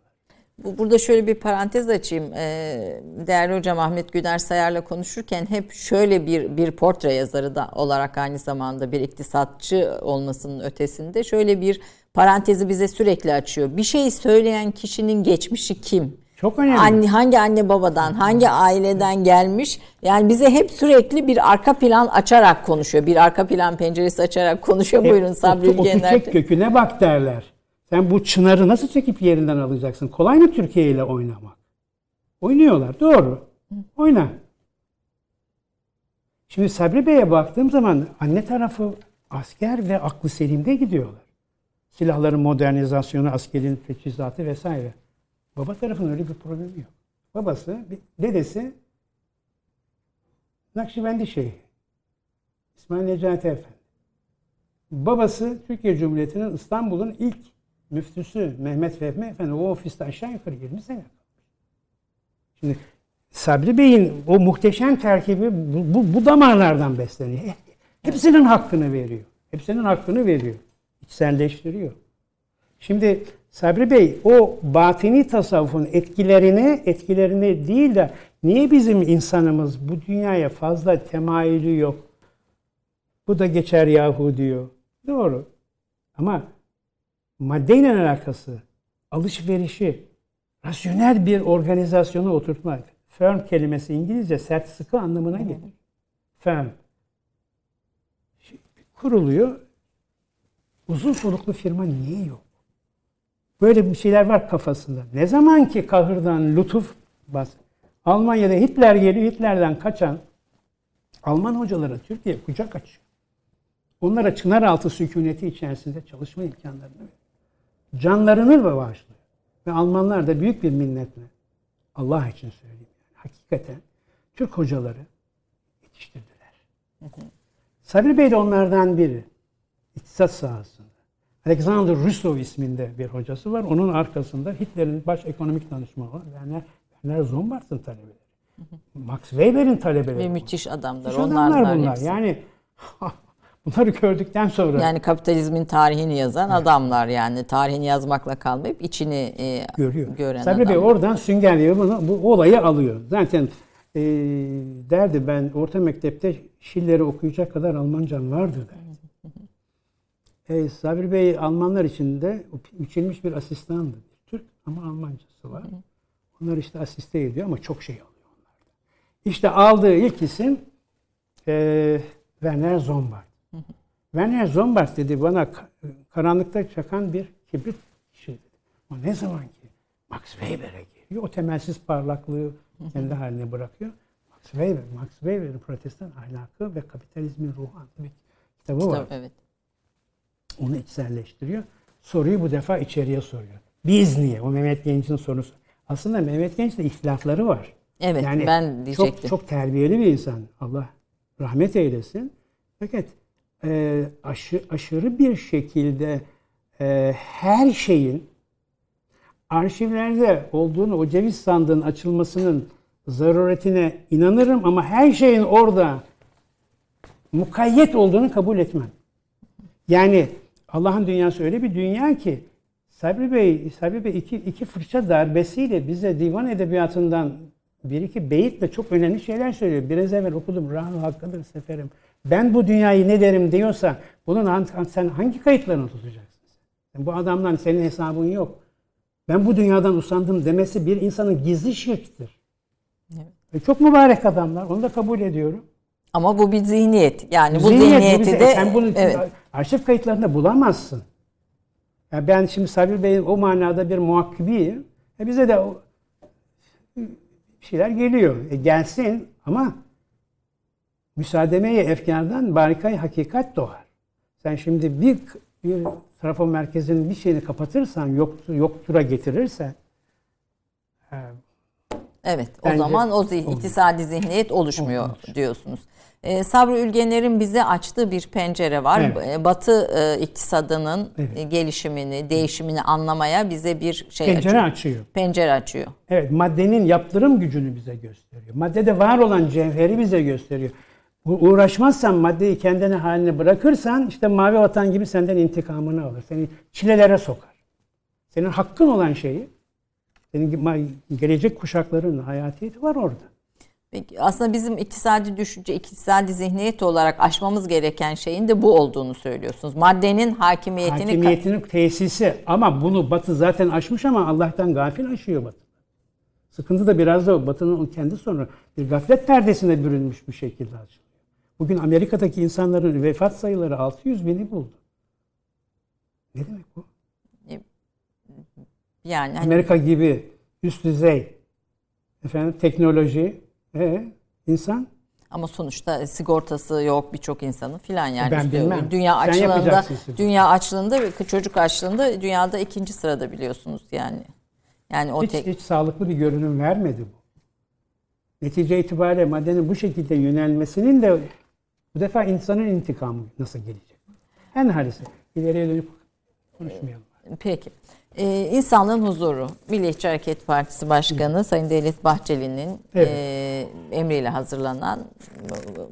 Bu- Burada şöyle bir parantez açayım. Ee, Değerli hocam Ahmet Güner Sayar'la konuşurken hep şöyle bir bir portre yazarı da olarak aynı zamanda bir iktisatçı olmasının ötesinde şöyle bir parantezi bize sürekli açıyor. Bir şey söyleyen kişinin geçmişi kim? Çok önemli. Anne, hangi anne babadan, hangi aileden gelmiş? Yani bize hep sürekli bir arka plan açarak konuşuyor. Bir arka plan penceresi açarak konuşuyor. Buyurun Hep Sabri otu- otu çek köküne bak derler. Sen bu çınarı nasıl çekip yerinden alacaksın? Kolay mı Türkiye ile oynamak? Oynuyorlar doğru. Oyna. Şimdi Sabri Bey'e baktığım zaman anne tarafı asker ve aklı selimde gidiyorlar. Silahların modernizasyonu, askerin teçhizatı vesaire. Baba tarafının öyle bir problemi yok. Babası, dedesi Nakşibendi Şeyhi. İsmail Necati Efendi. Babası Türkiye Cumhuriyeti'nin İstanbul'un ilk müftüsü Mehmet Fehmi Efendi. O ofiste aşağı yukarı 20 sene kalmış. Şimdi Sabri Bey'in o muhteşem terkibi bu, bu, bu damarlardan besleniyor. Hepsinin hakkını veriyor. Hepsinin hakkını veriyor. İçselleştiriyor. Şimdi Sabri Bey o batini tasavvufun etkilerini etkilerini değil de niye bizim insanımız bu dünyaya fazla temayülü yok? Bu da geçer yahu diyor. Doğru. Ama maddeyle alakası, alışverişi, rasyonel bir organizasyona oturtmak. Firm kelimesi İngilizce sert sıkı anlamına gelir. Firm. Kuruluyor. Uzun soluklu firma niye yok? Böyle bir şeyler var kafasında. Ne zaman ki kahırdan lütuf bas. Almanya'da Hitler geliyor, Hitler'den kaçan Alman hocalara Türkiye kucak açıyor. Onlara Çınaraltı sükuneti içerisinde çalışma imkanlarını veriyor. Canlarını bağışlıyor. Ve Almanlar da büyük bir minnetle Allah için söyleyeyim. Yani, hakikaten Türk hocaları yetiştirdiler. Sabri Bey de onlardan biri. İktisat sahasında. Alexander Russell isminde bir hocası var. Onun arkasında Hitler'in baş ekonomik danışmanı Werner, Werner Zombart'ın talebeleri. Max Weber'in talebeleri. Ve müthiş adamlar. Müthiş Onlar adamlar da bunlar. hepsi. Yani Bunları gördükten sonra Yani kapitalizmin tarihini yazan adamlar yani tarihini yazmakla kalmayıp içini e, görüyor. gören Sabri Bey adamlar. oradan süngerliyor bunu, bu olayı alıyor. Zaten e, derdi ben orta mektepte Schiller'i okuyacak kadar Almancam vardı derdi. E, Sabri Bey Almanlar içinde biçilmiş bir asistandı. Türk ama Almancası var. Onlar işte asiste ediyor ama çok şey alıyor onlardan. İşte aldığı ilk isim e, Werner Zombart. Werner Zombart dedi bana ka- karanlıkta çakan bir kibrit ışığı dedi. O ne zaman ki Max Weber'e geliyor. O temelsiz parlaklığı kendi haline bırakıyor. Max Weber, Max Weber'in protestan ahlakı ve kapitalizmin ruhu adlı bir kitabı var. Evet. Onu içselleştiriyor. Soruyu bu defa içeriye soruyor. Biz niye? O Mehmet Genç'in sorusu. Aslında Mehmet Genç'te ihtilafları var. Evet, ben diyecektim. Çok, çok terbiyeli bir insan. Allah rahmet eylesin. Fakat e, aşı, aşırı bir şekilde e, her şeyin arşivlerde olduğunu, o ceviz sandığın açılmasının zaruretine inanırım ama her şeyin orada mukayyet olduğunu kabul etmem. Yani Allah'ın dünyası öyle bir dünya ki Sabri Bey, Sabri Bey iki, iki fırça darbesiyle bize divan edebiyatından bir iki beyitle çok önemli şeyler söylüyor. Biraz evvel okudum. Rahmi hakkıdır seferim. Ben bu dünyayı ne derim diyorsa bunun sen hangi kayıtlarını tutacaksın? sen? Bu adamdan senin hesabın yok. Ben bu dünyadan usandım demesi bir insanın gizli şirktir. E, çok mübarek adamlar. Onu da kabul ediyorum. Ama bu bir zihniyet. Yani bu Zihniyet zihniyeti birisi- de sen bunu evet. arşiv kayıtlarında bulamazsın. Ya ben şimdi Sabri Bey'in o manada bir muhakkibiyim. E bize de şeyler geliyor. E gelsin ama müsaademeye efkardan barikay hakikat doğar. Sen şimdi bir bir trafo merkezinin bir şeyini kapatırsan, yoktur, yoktura getirirsen e, Evet, o zaman o zih- olmuyor. iktisadi zihniyet oluşmuyor Olmuyor. diyorsunuz. Ee, Sabri Ülgener'in bize açtığı bir pencere var. Evet. Ee, Batı e, iktisadının Evet. e, gelişimini, değişimini anlamaya bize bir şey pencere açıyor. açıyor. Pencere açıyor. Evet, maddenin yaptırım gücünü bize gösteriyor. Maddede var olan cevheri bize gösteriyor. Uğraşmazsan maddeyi kendine haline bırakırsan işte mavi vatan gibi senden intikamını alır. Seni çilelere sokar. Senin hakkın olan şeyi senin gelecek kuşakların hayatiyeti var orada. Peki, aslında bizim iktisadi düşünce, iktisadi zihniyet olarak aşmamız gereken şeyin de bu olduğunu söylüyorsunuz. Maddenin hakimiyetini Hakimiyetinin tesisi ama bunu Batı zaten aşmış ama Allah'tan gafil aşıyor Batı. Sıkıntı da biraz da Batı'nın kendi sonra bir gaflet perdesine bürünmüş bir şekilde açılıyor. Bugün Amerika'daki insanların vefat sayıları 600 bini buldu. Ne demek bu? yani hani Amerika gibi üst düzey efendim teknoloji e, insan Ama sonuçta sigortası yok birçok insanın filan yani. Ben bilmem. Dünya Sen açlığında, dünya açlığında ve çocuk açlığında dünyada ikinci sırada biliyorsunuz yani. Yani o hiç, tek hiç sağlıklı bir görünüm vermedi bu. Netice itibariyle maddenin bu şekilde yönelmesinin de bu defa insanın intikamı nasıl gelecek? En halisi ileriye dönüp konuşmayalım. peki. Ee, insanlığın huzuru. Milliyetçi Hareket Partisi Başkanı Sayın Devlet Bahçeli'nin Evet. e, emriyle hazırlanan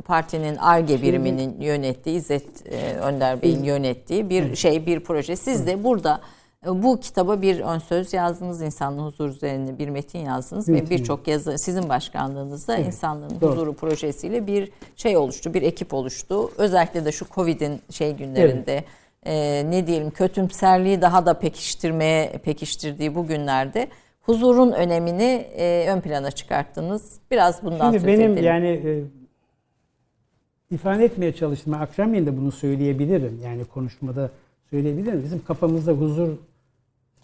partinin ARGE biriminin yönettiği İzzet e, Önder Bey'in yönettiği bir şey bir proje. Siz de burada bu kitaba bir ön söz yazdınız, insanlığın huzuru üzerine bir metin yazdınız ve birçok yazı sizin başkanlığınızda Evet, insanlığın doğru. huzuru projesiyle bir şey oluştu, bir ekip oluştu. Özellikle de şu Covid'in şey günlerinde e, ne diyelim kötümserliği daha da pekiştirmeye pekiştirdiği bu günlerde huzurun önemini e, ön plana çıkarttınız. Biraz bundan Şimdi söz benim edelim. yani e, ifade etmeye çalıştım. Akşamleyin de bunu söyleyebilirim. Yani konuşmada söyleyebilirim. Bizim kafamızda huzur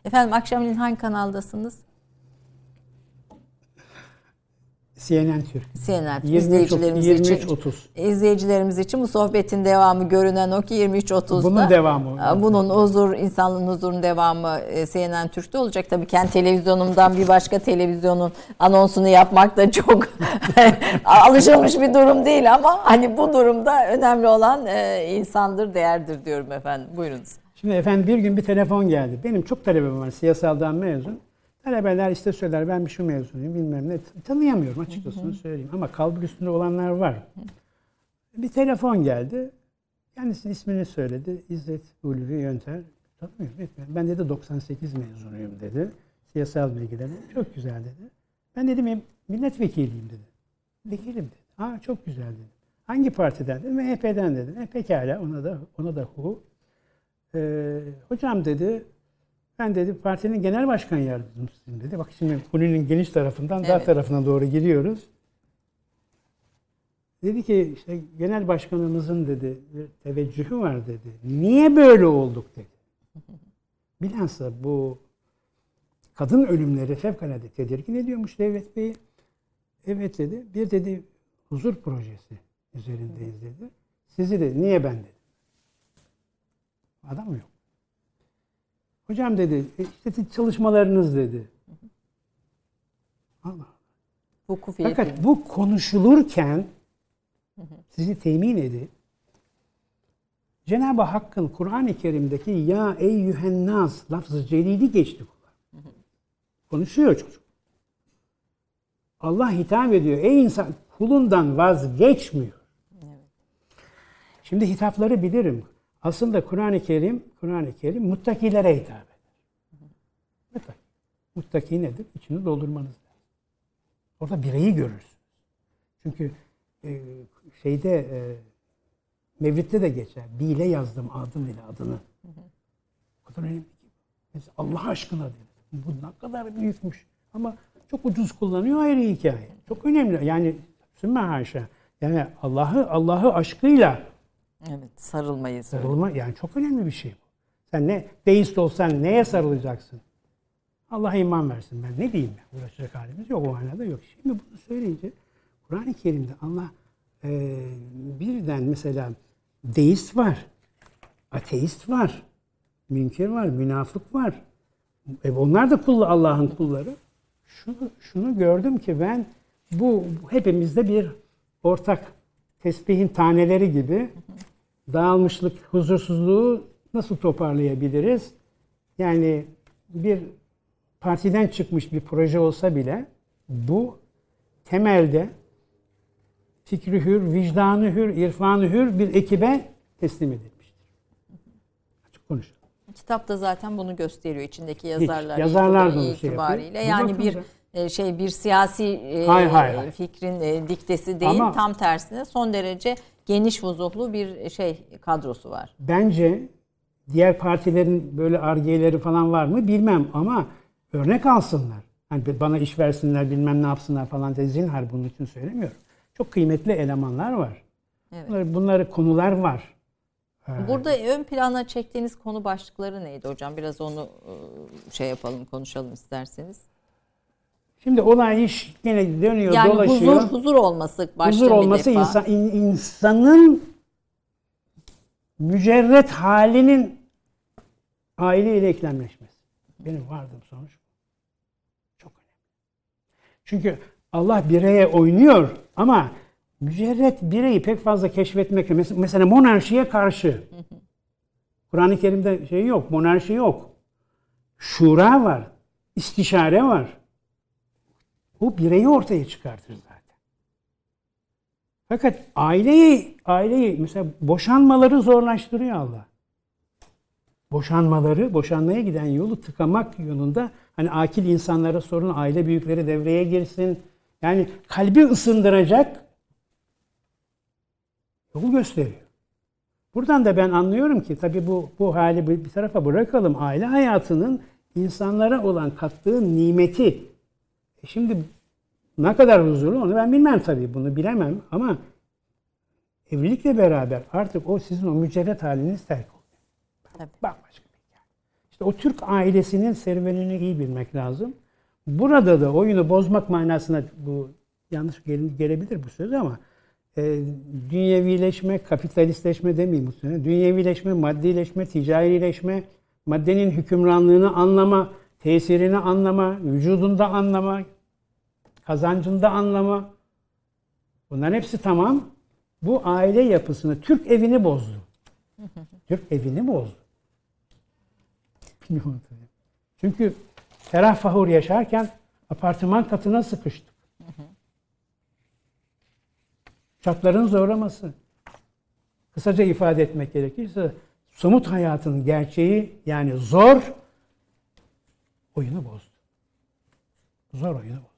Efendim akşamleyin hangi kanaldasınız? CNN Türk. CNN 23, izleyicilerimiz 23 için 30. izleyicilerimiz için bu sohbetin devamı görünen o ki 23.30'da. Bunun devamı. Bunun huzur, insanlığın huzurun devamı e, CNN Türk'te olacak. Tabii kendi televizyonumdan bir başka televizyonun anonsunu yapmak da çok alışılmış bir durum değil ama hani bu durumda önemli olan e, insandır, değerdir diyorum efendim. Buyurunuz. Şimdi efendim bir gün bir telefon geldi. Benim çok talebem var siyasaldan mezun. Talebeler işte söyler ben bir şu mezunuyum bilmem ne. Tanıyamıyorum açıkçası söyleyeyim ama kalbur üstünde olanlar var. Bir telefon geldi. Kendisinin ismini söyledi. İzzet Ulvi Yönter. Tanımıyorum etmiyorum. Ben dedi 98 mezunuyum dedi. Siyasal bilgileri. Çok güzel dedi. Ben dedim milletvekiliyim dedi. Vekilim dedi. Ha çok güzel dedi. Hangi partiden dedim. MHP'den dedim. E pekala ona da ona da hu. Ee, hocam dedi ben dedi partinin genel başkan yardımcısıyım dedi. Bak şimdi Huni'nin geniş tarafından dar Evet. tarafına doğru giriyoruz. Dedi ki işte genel başkanımızın dedi bir teveccühü var dedi. Niye böyle olduk dedi. Bilhassa bu kadın ölümleri fevkalade tedirgin ediyormuş Devlet Bey. Evet dedi. Bir dedi huzur projesi üzerindeyiz dedi. Sizi de niye ben dedi. Adam yok. Hocam dedi "e işte çalışmalarınız dedi. Allah. Hukuk Fakat bu konuşulurken sizi temin edip Cenab-ı Hakk'ın Kur'an-ı Kerim'deki ya eyyühennas lafzı celili geçti kulağa. Konuşuyor çocuk. Allah hitap ediyor. Ey insan kulundan vazgeçmiyor. Şimdi hitapları bilirim. Aslında Kur'an-ı Kerim, Kur'an-ı Kerim muttakilere hitap eder. Muttaki. Muttaki nedir? İçini doldurmanız lazım. Orada bireyi görürsünüz. Çünkü e, şeyde e, Mevlid'de de geçer. Bile yazdım adım ile adını. O kadar önemli ki. Allah aşkına dedi. Bu ne kadar büyükmüş. Ama çok ucuz kullanıyor ayrı hikaye. Çok önemli. Yani sümme haşa. Yani Allah'ı Allah'ı aşkıyla Evet sarılmayı. sarılma yani çok önemli bir şey bu. Sen ne deist olsan neye sarılacaksın? Allah iman versin ben ne diyeyim ya uğraşacak halimiz yok o manada yok. Şimdi bunu söyleyince Kur'an-ı Kerim'de Allah e, birden mesela deist var, ateist var, münker var, münafık var. E, onlar da kullu Allah'ın kulları. Şunu, şunu gördüm ki ben bu hepimizde bir ortak tesbihin taneleri gibi dağılmışlık, huzursuzluğu nasıl toparlayabiliriz? Yani bir partiden çıkmış bir proje olsa bile bu temelde fikri hür, vicdanı hür, irfanı hür bir ekibe teslim edilmiştir. Açık konuşalım. Kitap da zaten bunu gösteriyor içindeki yazarlar yazarlar da şey yapıyor. yani Bir bir şey bir siyasi e, Hayır, hayır, hayır. fikrin e, diktesi değil Ama- tam tersine son derece geniş vuzuhlu bir şey kadrosu var. Bence diğer partilerin böyle argeleri falan var mı bilmem ama örnek alsınlar. Hani bana iş versinler bilmem ne yapsınlar falan de zinhar bunun için söylemiyorum. Çok kıymetli elemanlar var. Evet. Bunları, bunları konular var. Burada ön plana çektiğiniz konu başlıkları neydi hocam? Biraz onu e, şey yapalım, konuşalım isterseniz. Şimdi olay iş yine dönüyor Yani dolaşıyor. huzur huzur olması başta huzur olması bir defa. insan, in- insanın mücerret halinin aileyle eklemleşmesi. Benim vardığım sonuç. Çok önemli. Çünkü Allah bireye oynuyor ama mücerret bireyi pek fazla keşfetmek mes- mesela monarşiye karşı Kur'an-ı Kerim'de şey yok, monarşi yok. Şura var, istişare var. O bireyi ortaya çıkartır zaten. Fakat aileyi, aileyi mesela boşanmaları zorlaştırıyor Allah. Boşanmaları, boşanmaya giden yolu tıkamak yolunda hani akil insanlara sorun, aile büyükleri devreye girsin. Yani kalbi ısındıracak yol gösteriyor. Buradan da ben anlıyorum ki tabii bu bu hali bir tarafa bırakalım. Aile hayatının insanlara olan kattığı nimeti. Şimdi ne kadar huzurlu onu ben bilmem tabii bunu bilemem ama evlilikle beraber artık o sizin o mücerret haliniz terk oluyor. Tabii. Bambaşka bir hikaye. İşte o Türk ailesinin serüvenini iyi bilmek lazım. Burada da oyunu bozmak manasına bu yanlış gele- gelebilir bu söz ama e, dünyevileşme, kapitalistleşme demeyeyim bu sene. Dünyevileşme, maddileşme, ticarileşme, maddenin hükümranlığını anlama, tesirini anlama, vücudunda anlama, kazancında anlama. Bunların hepsi tamam. Bu aile yapısını, Türk evini bozdu. Türk evini bozdu. Bilmiyorum. Çünkü ferah fahur yaşarken apartman katına sıkıştık. Çatların zorlaması. kısaca ifade etmek gerekirse somut hayatın gerçeği yani zor oyunu bozdu. Zor oyunu bozdu.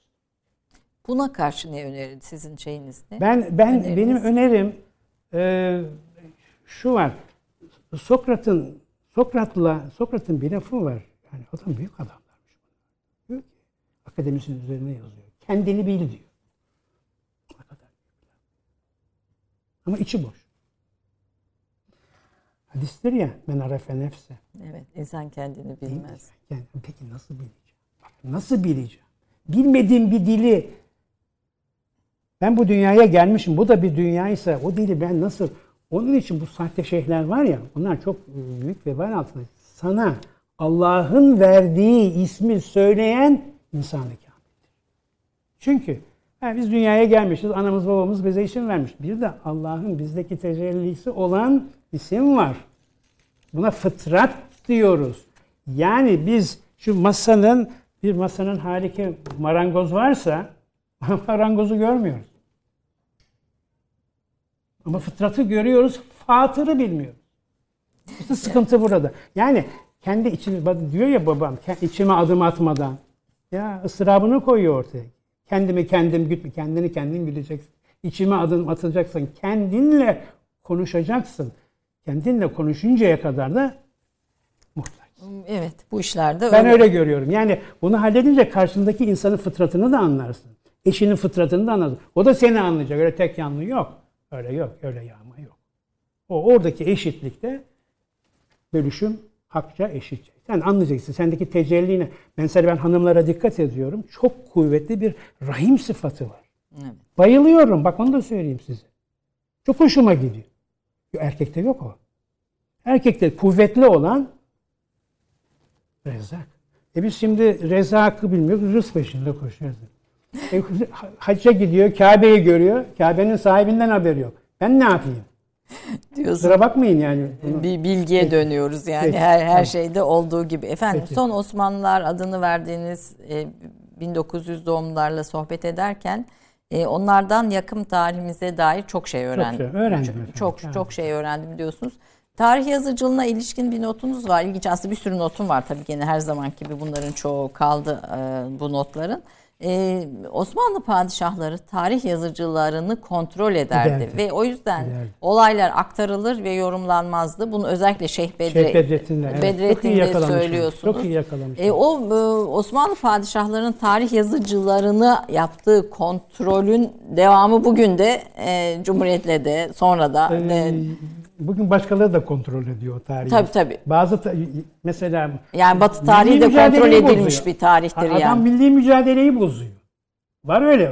Buna karşı ne önerin sizin şeyiniz ne? Ben ben Öneriniz? benim önerim e, şu var. Sokrat'ın Sokrat'la Sokrat'ın bir lafı var. Yani adam büyük adamlarmış. Akademisinin üzerine yazıyor. Kendini bil diyor. Büyük. Ama içi boş. Hadistir ya men arefe nefse. Evet, insan kendini bilmez. Yani peki nasıl bileceğim? Bak, nasıl bileceğim? Bilmediğim bir dili ben bu dünyaya gelmişim. Bu da bir dünyaysa o dili ben nasıl onun için bu sahte şeyhler var ya onlar çok büyük vebal altında. Sana Allah'ın verdiği ismi söyleyen insanı kamildir. Çünkü ha, biz dünyaya gelmişiz. Anamız babamız bize isim vermiş. Bir de Allah'ın bizdeki tecellisi olan isim var. Buna fıtrat diyoruz. Yani biz şu masanın bir masanın harika marangoz varsa marangozu görmüyoruz. Ama fıtratı görüyoruz, fatırı bilmiyoruz. İşte sıkıntı burada. Yani kendi içimi diyor ya babam "ke- içime adım atmadan ya ıstırabını koyuyor ortaya. Kendimi kendim gütme, kendini kendin güdeceksin. İçime adım atacaksın. Kendinle konuşacaksın. Kendinle konuşuncaya kadar da muhtaç. Evet, bu işlerde Ben öyle görüyorum. Yani bunu halledince karşındaki insanın fıtratını da anlarsın. Eşinin fıtratını da anlarsın. O da seni anlayacak. Öyle tek yanlı yok. Öyle yok. Öyle yağma yok. O oradaki eşitlikte bölüşüm hakça eşitçe. Sen anlayacaksın. Sendeki tecelline. Mesela ben hanımlara dikkat ediyorum. Çok kuvvetli bir rahim sıfatı var. Evet. Bayılıyorum. Bak onu da söyleyeyim size. Çok hoşuma gidiyor. Erkekte yok o. Erkekte kuvvetli olan Rezzak. E biz şimdi Rezzak'ı bilmiyoruz, rızk peşinde koşuyoruz. E, hacca gidiyor, Kabe'yi görüyor, Kabe'nin sahibinden haberi yok. Ben ne yapayım? Diyorsun. Kusura bakmayın yani. Bunu. Bir bilgiye dönüyoruz yani Peki, her her tamam. şeyde olduğu gibi. Efendim Peki. son Osmanlılar adını verdiğiniz e, 1900 doğumlularla sohbet ederken e, onlardan yakın tarihimize dair çok şey öğrendim. şey öğrendim Çok çok, evet. çok şey öğrendim diyorsunuz. Tarih yazıcılığına ilişkin bir notunuz var. İlginç aslında bir sürü notum var tabii gene her zaman gibi bunların çoğu kaldı e, bu notların. E, Osmanlı padişahları tarih yazıcılarını kontrol ederdi Ederdi. ve o yüzden Ederdi. olaylar aktarılır ve yorumlanmazdı. Bunu özellikle Şeyh Bedre, Şeyh Bedrettin'le, evet. Bedrettin'de söylüyorsunuz. Çok iyi yakalamışsınız. E, o e, Osmanlı padişahlarının tarih yazıcılarını yaptığı kontrolün devamı bugün de e, Cumhuriyet'le de sonra da Ee, de, bugün başkaları da kontrol ediyor tarihi. Tabii, tabii. Bazı ta- mesela yani Batı tarihi de kontrol edilmiş bozuyor. bir tarihtir Adam yani. milli mücadeleyi bozuyor. Var öyle.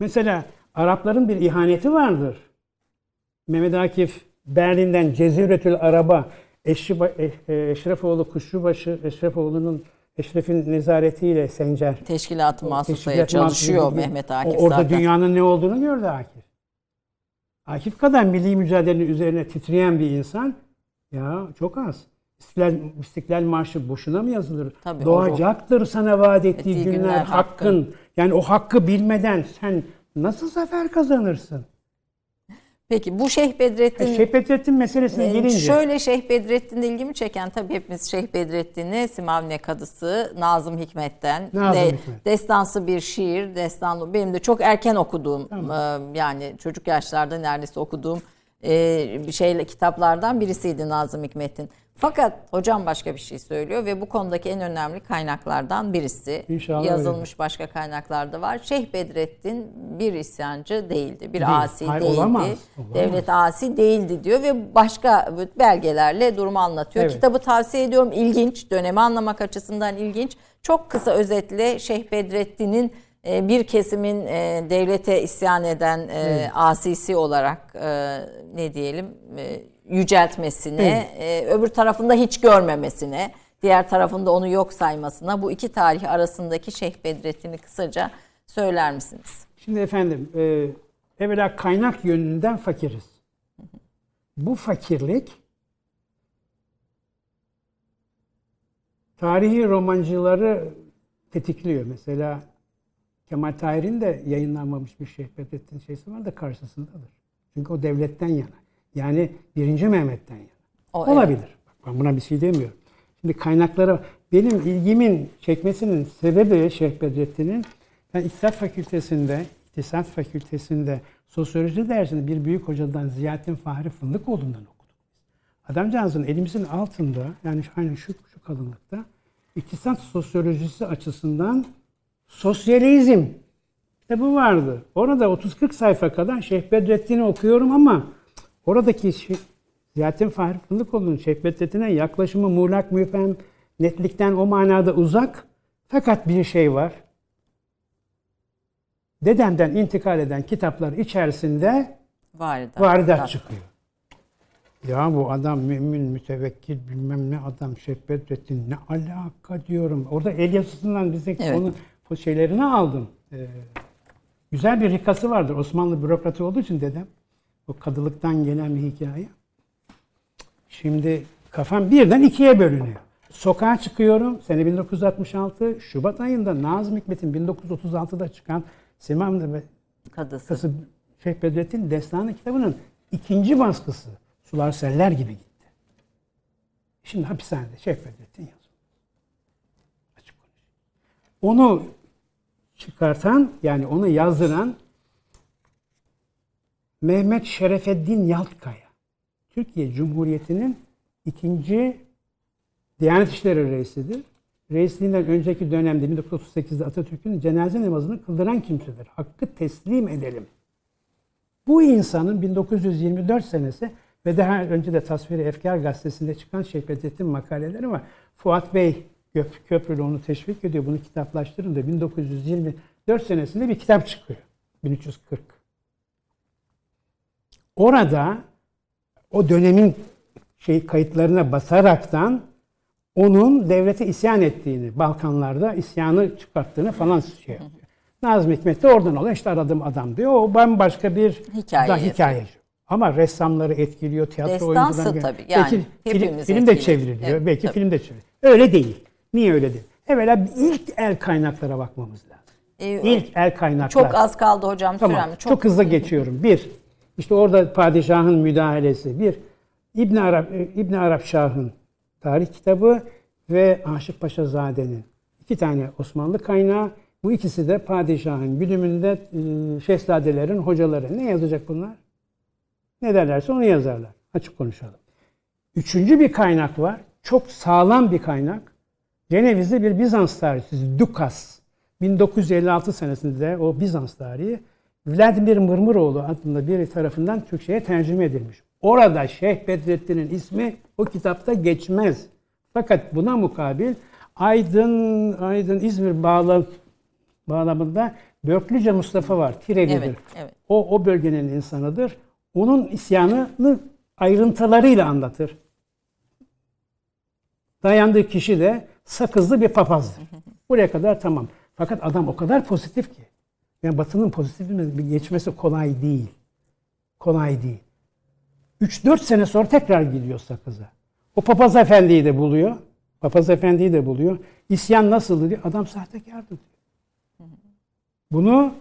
Mesela Arapların bir ihaneti vardır. Mehmet Akif Berlin'den Ceziretül Araba Eşri, e, Eşrefoğlu Kuşçubaşı Eşrefoğlu'nun Eşref'in nezaretiyle Sencer Teşkilat-ı Mahsusa'ya çalışıyor Mehmet Akif Orada zaten. dünyanın ne olduğunu gördü Akif. Akif kadar milli mücadelenin üzerine titreyen bir insan ya çok az. İstiklal, İstiklal Marşı boşuna mı yazılır? Tabii, Doğacaktır sana vaat ettiği Ettiği günler, günler hakkın. hakkın. Yani o hakkı bilmeden sen nasıl zafer kazanırsın? Peki bu Şeyh Bedrettin Şeyh Bedrettin meselesine Ee, gelince. Şöyle Şeyh Bedrettin'de ilgimi çeken tabii hepimiz Şeyh Bedrettin'i Simavne Kadısı Nazım Hikmet'ten Nazım de- Hikmet. destansı bir şiir, destanlı benim de çok erken okuduğum Tamam. e, yani çocuk yaşlarda neredeyse okuduğum e, şeyle kitaplardan birisiydi Nazım Hikmet'in. Fakat hocam başka bir şey söylüyor ve bu konudaki en önemli kaynaklardan birisi. İnşallah Yazılmış başka kaynaklarda var. Şeyh Bedrettin bir isyancı değildi. Bir Değil. asi Hayır, değildi. olamaz, olamaz. Devlet asi değildi diyor ve başka belgelerle durumu anlatıyor. Evet. Kitabı tavsiye ediyorum. İlginç. Dönemi anlamak açısından ilginç. Çok kısa özetle Şeyh Bedrettin'in bir kesimin e, devlete isyan eden e, asisi olarak e, ne diyelim e, yüceltmesine, e, öbür tarafında hiç görmemesine, diğer tarafında onu yok saymasına bu iki tarih arasındaki Şeyh Bedrettin'i kısaca söyler misiniz? Şimdi efendim, e, evvela kaynak yönünden fakiriz. Bu fakirlik tarihi romancıları tetikliyor. Mesela Kemal Tahir'in de yayınlanmamış bir Şeyh Bedrettin şeysi var da karşısındadır. Çünkü o devletten yana. Yani birinci Mehmet'ten yana. O, evet. Olabilir. Bak ben buna bir şey demiyorum. Şimdi kaynaklara benim ilgimin çekmesinin sebebi Şeyh Bedrettin'in ben İktisat Fakültesinde, İktisat Fakültesinde sosyoloji dersinde bir büyük hocadan Ziyaettin Fahri Fındıkoğlu'ndan okuduk. Adamcağızın elimizin altında yani aynen şu, şu kalınlıkta iktisat sosyolojisi açısından sosyalizm kitabı vardı. Orada 30-40 sayfa kadar Şeyh Bedrettin'i okuyorum ama oradaki şey, Ziyaettin Fahri Fındıkoğlu'nun Şeyh Bedrettin'e yaklaşımı muğlak müphem netlikten o manada uzak. Fakat bir şey var. Dedemden intikal eden kitaplar içerisinde Varidat. varidat çıkıyor. Ya bu adam mümin, mütevekkil bilmem ne adam Şeyh Bedrettin ne alaka diyorum. Orada el yazısından bize Evet. onu şeylerini aldım. Ee, güzel bir rikası vardır. Osmanlı bürokratı olduğu için dedem. O kadılıktan gelen bir hikaye. Şimdi kafam birden ikiye bölünüyor. Sokağa çıkıyorum. Sene 1966 Şubat ayında Nazım Hikmet'in 1936'da çıkan Simam ve Kadısı. Kası Şeyh Bedrettin Destanı kitabının ikinci baskısı Sular Seller gibi gitti. Şimdi hapishanede Şeyh Bedrettin yazıyor. Onu çıkartan yani onu yazdıran Mehmet Şerefeddin Yaltkaya. Türkiye Cumhuriyeti'nin ikinci Diyanet İşleri Reisidir. Reisliğinden önceki dönemde 1938'de Atatürk'ün cenaze namazını kıldıran kimsedir. Hakkı teslim edelim. Bu insanın 1924 senesi ve daha önce de Tasviri Efkar gazetesinde çıkan Şeyh Bedrettin makaleleri var. Fuat Bey Gök- Köprülü onu teşvik ediyor. Bunu kitaplaştırın da 1924 senesinde bir kitap çıkıyor. 1340. Orada o dönemin şey kayıtlarına basaraktan onun devlete isyan ettiğini, Balkanlarda isyanı çıkarttığını falan şey yapıyor. Nazım Hikmet de oradan oluyor. İşte aradığım adam diyor. O bambaşka bir Hikaye da hikayeci. Ama ressamları etkiliyor, tiyatro Destansı oyuncuları. tabii, yani belki film, film de çevriliyor. Evet, belki tabii. film de çevriliyor. Öyle değil. Niye öyle değil? Evvela ilk el kaynaklara bakmamız lazım. Ee, İlk el kaynaklar. çok az kaldı hocam Tamam. sürem. Çok, hızlı geçiyorum. Bir, işte orada padişahın müdahalesi. Bir, İbn Arap e, İbn Arap Şah'ın tarih kitabı ve Aşık Paşa Zade'nin iki tane Osmanlı kaynağı. Bu ikisi de padişahın güdümünde e, şehzadelerin hocaları. Ne yazacak bunlar? Ne derlerse onu yazarlar. Açık konuşalım. Üçüncü bir kaynak var. Çok sağlam bir kaynak. Cenevizli bir Bizans tarihçisi Dukas. 1956 senesinde o Bizans tarihi Vladimir Mırmıroğlu adında biri tarafından Türkçe'ye tercüme edilmiş. Orada Şeyh Bedrettin'in ismi o kitapta geçmez. Fakat buna mukabil Aydın Aydın İzmir bağlam, bağlamında Börklüce Mustafa var. Tirelidir. Evet, evet. O o bölgenin insanıdır. Onun isyanını ayrıntılarıyla anlatır. Dayandığı kişi de sakızlı bir papazdır. Buraya kadar tamam. Fakat adam o kadar pozitif ki. Yani Batı'nın pozitifine geçmesi kolay değil. Kolay değil. 3-4 sene sonra tekrar gidiyor sakıza. O papaz efendiyi de buluyor. Papaz efendiyi de buluyor. İsyan nasıldı diyor. Adam sahtekardı diyor. Bunu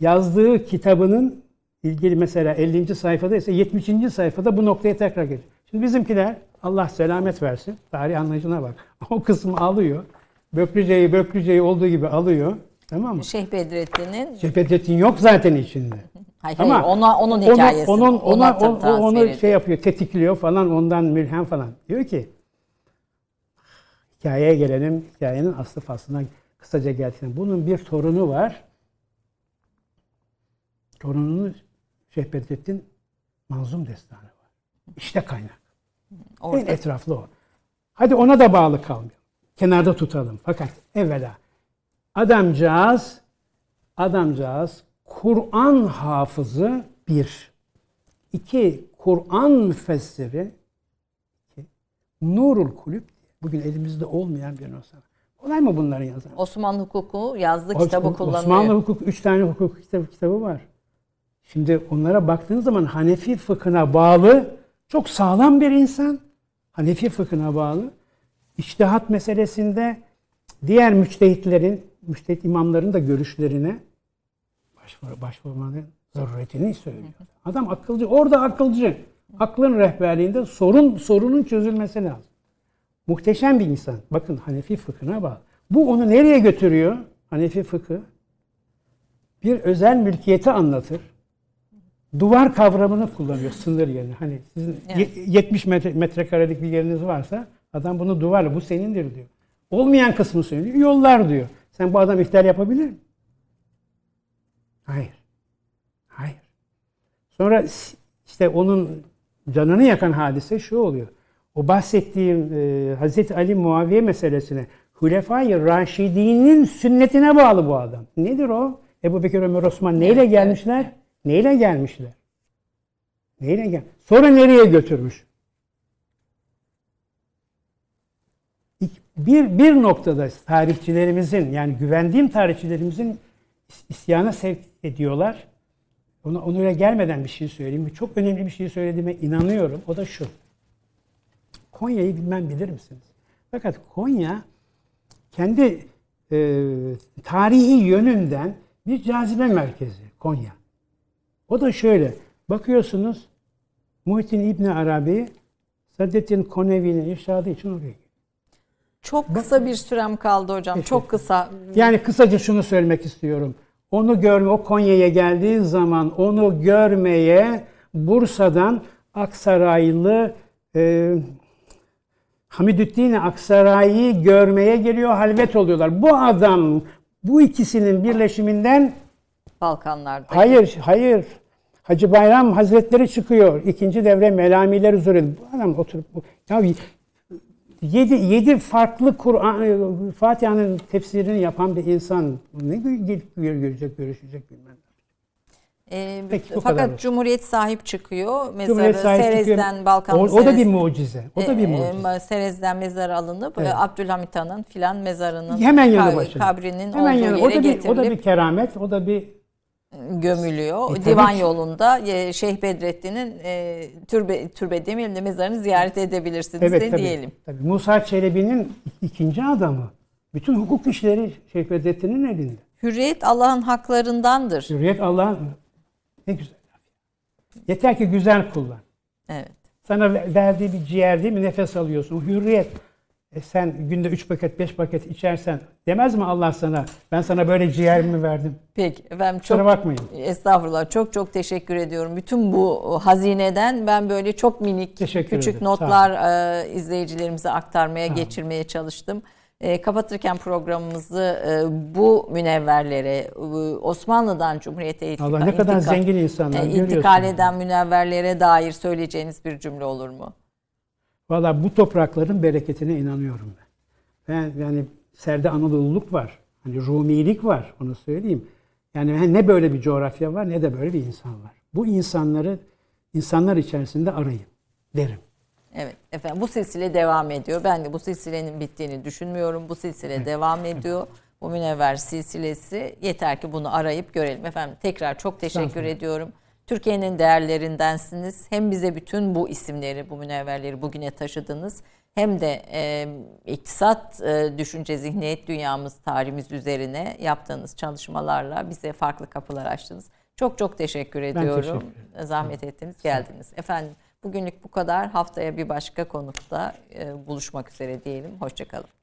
yazdığı kitabının ilgili mesela 50. sayfada ise 70. sayfada bu noktaya tekrar geliyor. Şimdi bizimkiler Allah selamet versin. Tarih anlayışına bak. O kısmı alıyor. Böklüceyi Böklüceyi olduğu gibi alıyor. Tamam mı? Şeyh Bedrettin'in Cephettin yok zaten içinde. hayır, Ama hayır, ona, onun Onu- hikayesi. Onun, ona ona, tam o- tasvir onu ediyor. şey yapıyor, tetikliyor falan ondan mülhem falan. Diyor ki hikayeye gelelim. Hikayenin aslı faslına kısaca gelsin. Bunun bir torunu var. Torununun Şeyh Bedrettin Manzum Destanı var. İşte kaynak. En Orada etraflı o. Hadi ona da bağlı kalmayalım. Kenarda tutalım. Fakat evvela adamcağız adamcağız Kur'an hafızı bir. iki Kur'an müfessiri. iki Nurul Kulüp bugün elimizde olmayan bir nüsha. Kolay mı bunları yazan? Osmanlı hukuku yazdığı Os- kitabı kullanıyor. Osmanlı hukuk, üç tane hukuk kitabı, kitabı var. Şimdi onlara baktığınız zaman Hanefi fıkhına bağlı, çok sağlam bir insan. Hanefi fıkhına bağlı. İçtihat meselesinde diğer müçtehitlerin, müçtehit imamların da görüşlerine başvur, başvurmanın zaruretini söylüyor. Adam akılcı, orada akılcı. Aklın rehberliğinde sorun sorunun çözülmesi lazım. Muhteşem bir insan. Bakın Hanefi fıkhına bak. Bu onu nereye götürüyor? Hanefi fıkı. Bir özel mülkiyeti anlatır. Duvar kavramını kullanıyor sınır yerine. Hani sizin Evet. ye- 70 metre, metrekarelik bir yeriniz varsa adam bunu duvarla bu senindir diyor. Olmayan kısmı söylüyor. Yollar diyor. Sen bu adam ihtiyar yapabilir mi? Hayır. Hayır. Sonra işte onun canını yakan hadise şu oluyor. O bahsettiğim e, Hazreti Ali Muaviye meselesine Hulefai Raşidi'nin sünnetine bağlı bu adam. Nedir o? Ebu Bekir Ömer Osman neyle gelmişler? Neyle gelmişler? Neyle gel? Sonra nereye götürmüş? Bir, bir noktada tarihçilerimizin yani güvendiğim tarihçilerimizin is- isyana sevk ediyorlar. Ona, onlara gelmeden bir şey söyleyeyim. Çok önemli bir şey söylediğime inanıyorum. O da şu. Konya'yı bilmem bilir misiniz? Fakat Konya kendi e, tarihi yönünden bir cazibe merkezi Konya. O da şöyle. Bakıyorsunuz Muhittin İbni Arabi Saadettin Konevi'nin irşadı için oraya gidiyor. Çok kısa bir sürem kaldı hocam. Çok kısa. Yani kısaca şunu söylemek istiyorum. Onu görme, o Konya'ya geldiği zaman onu görmeye Bursa'dan Aksaraylı e, Hamidüddin Aksaray'ı görmeye geliyor, halvet oluyorlar. Bu adam bu ikisinin birleşiminden Balkanlarda. hayır, hayır. Hacı Bayram Hazretleri çıkıyor. İkinci devre melamiler üzere. Bu adam oturup ya yedi, yedi farklı Kur'an Fatiha'nın tefsirini yapan bir insan ne gelip görecek, görüşecek bilmem. Ee, Peki, fakat kadar. Cumhuriyet sahip çıkıyor. Mezarı Cumhuriyet sahip Serez'den çıkıyor. Balkan o, o da bir Serez- mucize. O da bir e, mucize. e, Serez'den mezarı alınıp Evet. e, Abdülhamit Han'ın filan mezarının Hemen yanı başında. kabrinin Hemen olduğu yanı. yere O da bir o da getirilip bir keramet, o da bir gömülüyor. E, Divan ki. yolunda e, Şeyh Bedrettin'in e, türbe türbe demeyelim de mezarını ziyaret edebilirsiniz evet de tabii, diyelim. tabii. Musa Çelebi'nin ikinci adamı. Bütün hukuk işleri Şeyh Bedrettin'in elinde. Hürriyet Allah'ın haklarındandır. Hürriyet Allah'ın ne güzel. Yeter ki güzel kullan. Evet. Sana ver- verdiği bir ciğer değil mi? Nefes alıyorsun. Hürriyet. E sen günde 3 paket 5 paket içersen demez mi Allah sana ben sana böyle ciğer mi verdim? Peki efendim Kusura çok bakmayın. estağfurullah çok çok teşekkür ediyorum. Bütün bu hazineden ben böyle çok minik Teşekkür küçük ederim. Sağ notlar e, izleyicilerimize aktarmaya geçirmeye çalıştım. E, kapatırken programımızı e, bu münevverlere e, Osmanlı'dan Cumhuriyet'e Allah intika- ne kadar intikal- zengin insanlar e, intikal eden münevverlere dair söyleyeceğiniz bir cümle olur mu? Valla bu toprakların bereketine inanıyorum ben. Ben yani serde Anadolu'luk var. Hani Rumilik var onu söyleyeyim. Yani ne böyle bir coğrafya var ne de böyle bir insan var. Bu insanları insanlar içerisinde arayın derim. Evet efendim bu silsile devam ediyor. Ben de bu silsilenin bittiğini düşünmüyorum. Bu silsile devam ediyor. Bu münevver silsilesi yeter ki bunu arayıp görelim. Efendim tekrar çok teşekkür ediyorum. Türkiye'nin değerlerindensiniz. Hem bize bütün bu isimleri, bu münevverleri bugüne taşıdınız. Hem de e, iktisat e, düşünce zihniyet dünyamız, tarihimiz üzerine yaptığınız çalışmalarla bize farklı kapılar açtınız. Çok çok teşekkür ediyorum. teşekkür ederim. Zahmet ettiniz, geldiniz. Efendim bugünlük bu kadar. Haftaya bir başka konukta e, buluşmak üzere diyelim. Hoşçakalın.